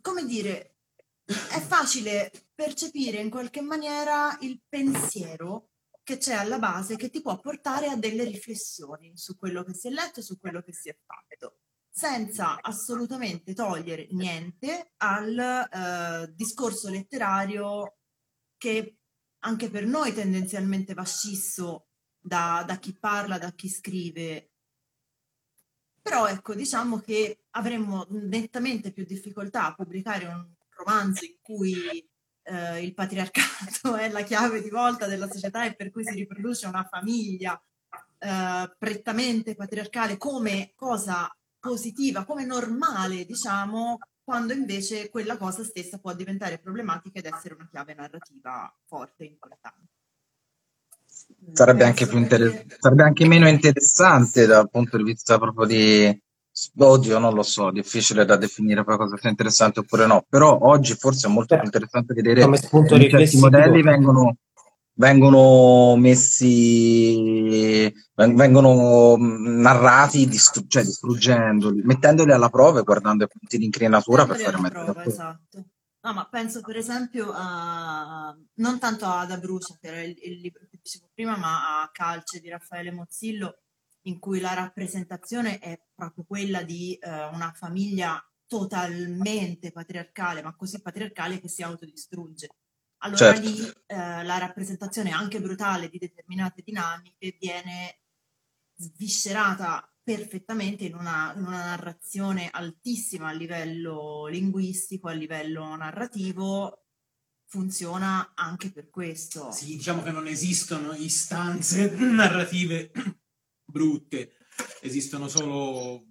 come dire, è facile percepire in qualche maniera il pensiero che c'è alla base che ti può portare a delle riflessioni su quello che si è letto, su quello che si è fatto, senza assolutamente togliere niente al eh, discorso letterario che anche per noi tendenzialmente va scisso da, da chi parla, da chi scrive. Però ecco, diciamo che avremmo nettamente più difficoltà a pubblicare un romanzo in cui eh, il patriarcato è la chiave di volta della società e per cui si riproduce una famiglia eh, prettamente patriarcale come cosa positiva, come normale, diciamo, quando invece quella cosa stessa può diventare problematica ed essere una chiave narrativa forte e importante. Sarebbe anche, più inter- sarebbe anche meno interessante dal punto di vista proprio di Oddio, non lo so, difficile da definire poi cosa sia interessante oppure no, però oggi forse è molto più interessante vedere come spunto che certi modelli vengono, vengono messi, vengono narrati distru- cioè distruggendoli, mettendoli alla prova e guardando i punti di incrinatura per fare mettere esatto. No, ma penso per esempio a, non tanto ad Abrucia, che era il, il libro dicevo prima, ma a Calce di Raffaele Mozzillo, in cui la rappresentazione è proprio quella di eh, una famiglia totalmente patriarcale, ma così patriarcale che si autodistrugge. Allora certo. lì eh, la rappresentazione anche brutale di determinate dinamiche viene sviscerata perfettamente in una, in una, narrazione altissima a livello linguistico, a livello narrativo, funziona anche per questo. Sì, diciamo che non esistono istanze narrative brutte, esistono solo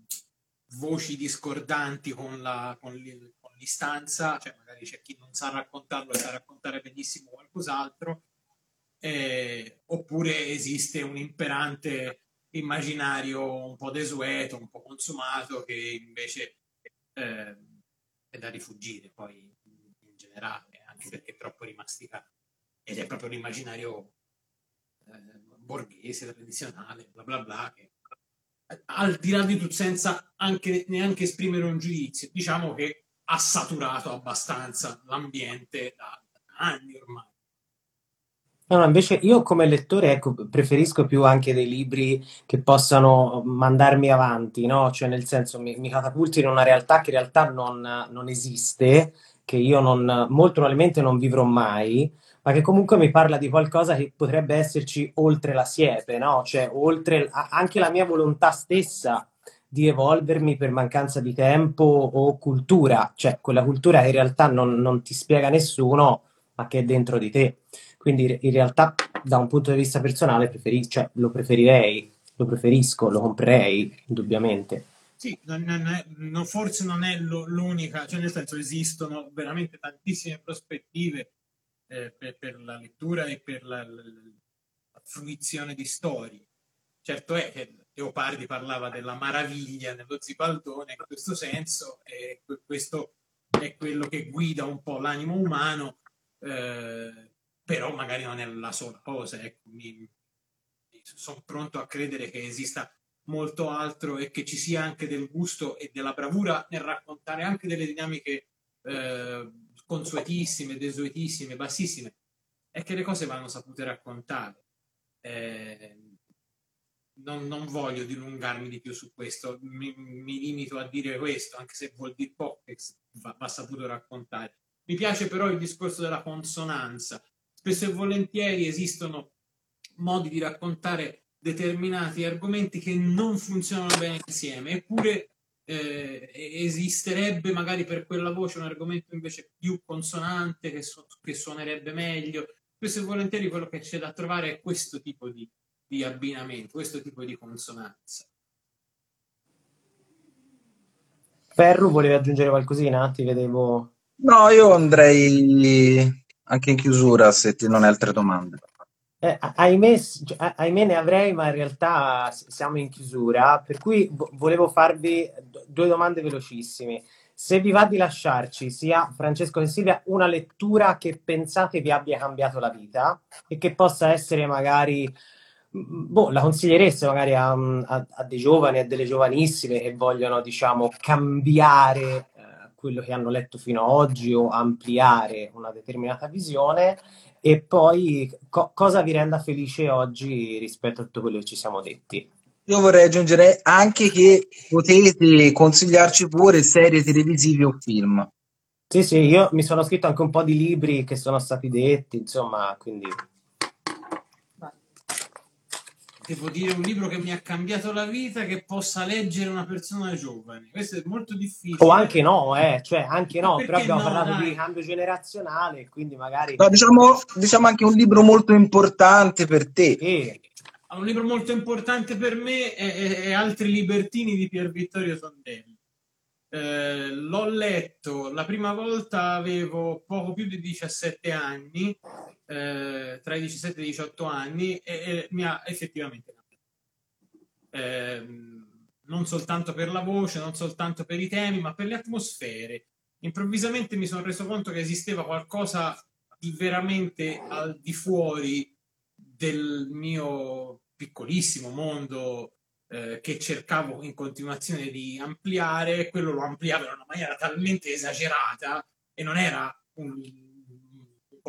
voci discordanti con, la, con, l'istanza, cioè magari c'è chi non sa raccontarlo e sa raccontare benissimo qualcos'altro, eh, oppure esiste un imperante immaginario un po' desueto, un po' consumato, che invece eh, è da rifugire poi in generale, anche perché è troppo rimasticato. Ed è proprio l'immaginario eh, borghese, tradizionale, bla bla bla, che al di là di tutto, senza anche, neanche esprimere un giudizio, diciamo che ha saturato abbastanza l'ambiente da, da anni ormai. No, no, invece io come lettore ecco, preferisco più anche dei libri che possano mandarmi avanti, no? Cioè nel senso mi, mi catapulti in una realtà che in realtà non, non esiste, che io non, molto probabilmente non vivrò mai, ma che comunque mi parla di qualcosa che potrebbe esserci oltre la siepe, no? Cioè, oltre anche la mia volontà stessa di evolvermi per mancanza di tempo o cultura, cioè quella cultura che in realtà non, non ti spiega nessuno, ma che è dentro di te. Quindi in realtà da un punto di vista personale preferi- cioè, lo preferirei, lo preferisco, lo comprerei, indubbiamente. Sì, non, non è, non, forse non è l'unica, cioè nel senso esistono veramente tantissime prospettive eh, per, per, la lettura e per la, la, la, fruizione di storie. Certo è che Leopardi parlava della maraviglia nello zibaldone in questo senso e questo è quello che guida un po' l'animo umano, eh, però magari non è la sola cosa. Ecco, mi, sono pronto a credere che esista molto altro e che ci sia anche del gusto e della bravura nel raccontare anche delle dinamiche eh, consuetissime, desuetissime, bassissime, è che le cose vanno sapute raccontare. Eh, non, non, voglio dilungarmi di più su questo, mi, mi, limito a dire questo, anche se vuol dire poco va, va saputo raccontare. Mi piace però il discorso della consonanza. Spesso e volentieri esistono modi di raccontare determinati argomenti che non funzionano bene insieme, eppure eh, esisterebbe magari per quella voce un argomento invece più consonante che, su- che suonerebbe meglio. Spesso e volentieri quello che c'è da trovare è questo tipo di, di abbinamento, questo tipo di consonanza. Ferro, volevi aggiungere qualcosina? Ti vedevo. No, io andrei anche in chiusura se ti non hai altre domande. Eh, ahimè, cioè, ahimè, ne avrei, ma in realtà siamo in chiusura, per cui volevo farvi due domande velocissime. Se vi va di lasciarci, sia Francesco che Silvia, una lettura che pensate vi abbia cambiato la vita e che possa essere magari boh, la consigliereste magari a, a, a, dei giovani, a delle giovanissime che vogliono, diciamo, cambiare eh, quello che hanno letto fino ad oggi o ampliare una determinata visione? E poi co- cosa vi renda felice oggi rispetto a tutto quello che ci siamo detti? Io vorrei aggiungere anche che potete consigliarci pure serie televisive o film. Sì, sì, io mi sono scritto anche un po' di libri che sono stati detti, insomma, quindi devo dire un libro che mi ha cambiato la vita che possa leggere una persona giovane. Questo è molto difficile. O anche no, eh, cioè anche no, però abbiamo no, parlato dai. di cambio generazionale, quindi magari... No, diciamo, diciamo, anche un libro molto importante per te. E... Un libro molto importante per me è, è, è Altri libertini di Pier Vittorio Sondelli. Eh, l'ho letto la prima volta avevo poco più di 17 anni eh, tra i 17 e i 18 anni e, e mi ha effettivamente eh, non soltanto per la voce, non soltanto per i temi, ma per le atmosfere. Improvvisamente mi sono reso conto che esisteva qualcosa di veramente al di fuori del mio piccolissimo mondo eh, che cercavo in continuazione di ampliare, quello lo ampliava in una maniera talmente esagerata e non era un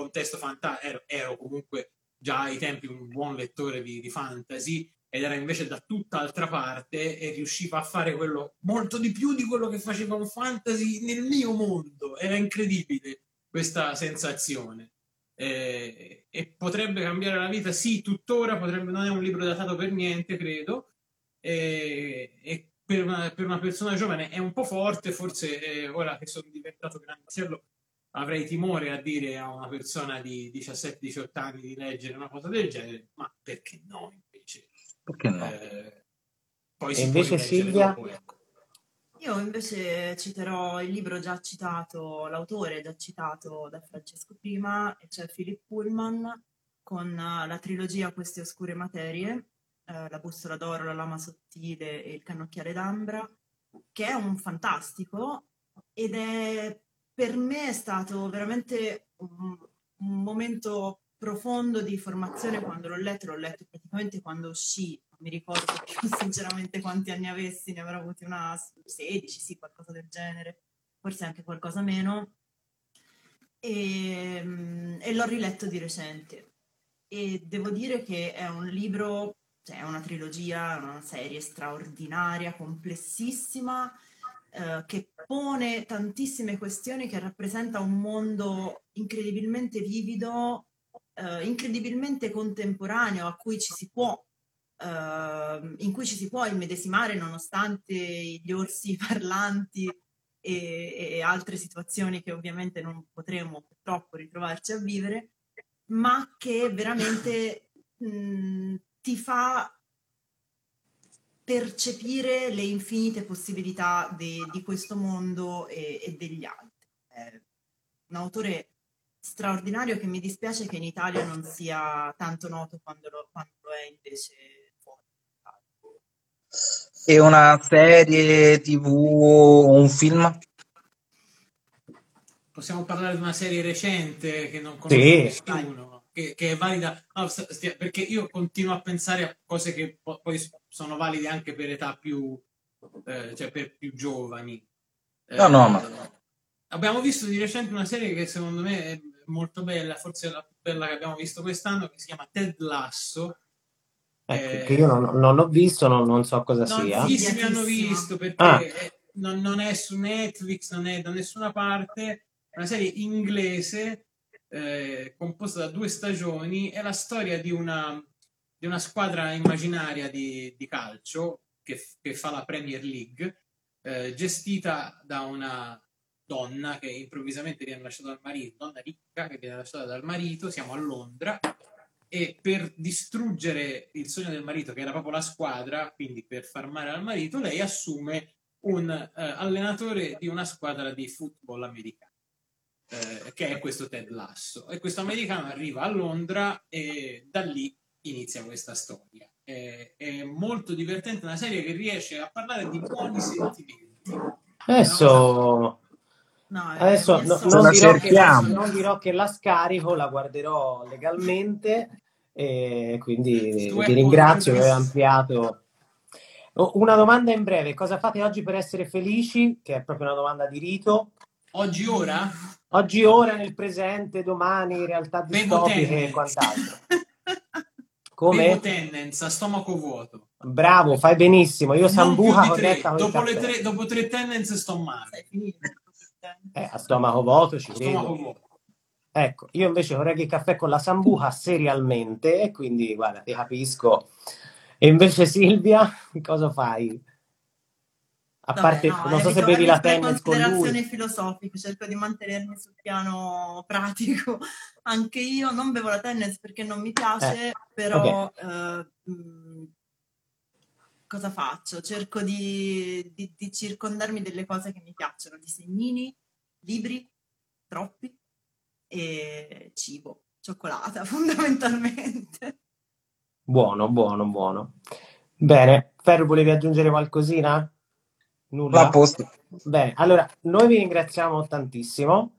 contesto fantastico, ero, ero, comunque già ai tempi un buon lettore di, di fantasy ed era invece da tutt'altra parte e riusciva a fare quello molto di più di quello che faceva un fantasy nel mio mondo. Era incredibile questa sensazione. Eh, e potrebbe cambiare la vita, sì, tuttora potrebbe, non è un libro datato per niente, credo. Eh, e per una, per una, persona giovane è un po' forte, forse eh, ora che sono diventato grandicello avrei timore a dire a una persona di 17-18 anni di leggere una cosa del genere, ma perché no invece? Perché no? Eh, poi e invece Silvia? Dopo, ecco. Io invece citerò il libro già citato, l'autore già citato da Francesco prima, e cioè Philip Pullman con la trilogia Queste oscure materie, eh, La bussola d'oro, La lama sottile e Il cannocchiale d'ambra, che è un fantastico ed è per me è stato veramente un, un momento profondo di formazione. Quando l'ho letto, l'ho letto praticamente quando uscì, non mi ricordo più sinceramente quanti anni avessi, ne avrò avuti una 16, sì, qualcosa del genere, forse anche qualcosa meno, e, mm, e l'ho riletto di recente. E devo dire che è un libro, cioè è una trilogia, una serie straordinaria, complessissima, eh, che pone tantissime questioni, che rappresenta un mondo incredibilmente vivido, eh, incredibilmente contemporaneo, a cui ci si può, eh, in cui ci si può immedesimare nonostante gli orsi parlanti e, e altre situazioni che ovviamente non potremo purtroppo ritrovarci a vivere, ma che veramente mh, ti fa percepire le infinite possibilità de, di questo mondo e, e degli altri. È un autore straordinario che mi dispiace che in Italia non sia tanto noto quando lo, quando lo è invece fuori. E una serie tv o un film? Possiamo parlare di una serie recente che non conosce sì. nessuno che, che è valida, no, perché io continuo a pensare a cose che poi sono valide anche per età più, eh, cioè per più giovani. no, no, ma... Eh, abbiamo visto di recente una serie che secondo me è molto bella, forse la più bella che abbiamo visto quest'anno, che si chiama Ted Lasso. Ecco, eh, che io non, non, ho visto, non, non so cosa non sia. Pochissimi hanno visto perché ah. non, non, è su Netflix, non è da nessuna parte. È una serie inglese eh, composta da due stagioni, è la storia di una, di una squadra immaginaria di, di calcio che, che, fa la Premier League, eh, gestita da una donna che improvvisamente viene lasciata dal marito, donna ricca che viene lasciata dal marito, siamo a Londra e per distruggere il sogno del marito, che era proprio la squadra, quindi per far male al marito, lei assume un eh, allenatore di una squadra di football americano eh, che è questo Ted Lasso. E questo americano arriva a Londra e da lì inizia questa storia. È, è molto divertente, una serie che riesce a parlare di buoni sentimenti Adesso... No, Adesso no, non, dirò che, non, dirò che, la scarico, la guarderò legalmente e quindi ti ringrazio per aver ampliato. Una domanda in breve, cosa fate oggi per essere felici? Che è proprio una domanda di rito. Oggi ora? Oggi ora, nel presente, domani, in realtà distopiche e quant'altro. Come? Bevo tendenza, stomaco vuoto. Bravo, fai benissimo. Io Sambuca corretta dopo, le tre, dopo tre tendenze sto male. Eh, a stomaco vuoto ci credo. Vuoto. Ecco, io invece vorrei il caffè con la sambuca serialmente e quindi guarda, ti capisco. E invece Silvia, cosa fai? A Vabbè, parte, no, non so se bevi la tennis con lui. filosofiche, cerco di mantenermi sul piano pratico. Anche io non bevo la tennis perché non mi piace, eh, però okay. eh, cosa faccio? Cerco di, di, di circondarmi delle cose che mi piacciono, disegnini, libri, troppi, e cibo, cioccolata fondamentalmente. Buono, buono, buono. Bene, Ferro, volevi aggiungere qualcosina? Nulla? a posto. Bene, allora, noi vi ringraziamo tantissimo.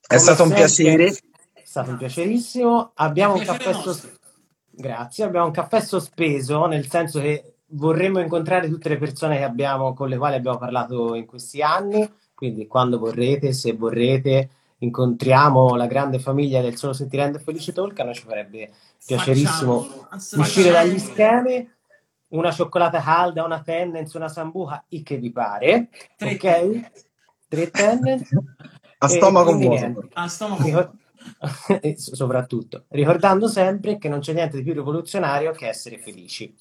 È Come stato un piacere. È stato un piacerissimo. Abbiamo un caffè sospeso. Grazie, abbiamo un caffè sospeso, nel senso che vorremmo incontrare tutte le persone abbiamo, con le quali abbiamo parlato in questi anni, quindi quando vorrete, se vorrete, incontriamo la grande famiglia del Solo se ti rende felice Talk, a noi ci farebbe piacerissimo uscire dagli schemi, una cioccolata calda, una tendenza, una sambuca, il che vi pare, Tre ok? Tre tendenze. a stomaco vuoto. A stomaco soprattutto ricordando sempre che non c'è niente di più rivoluzionario che essere felici.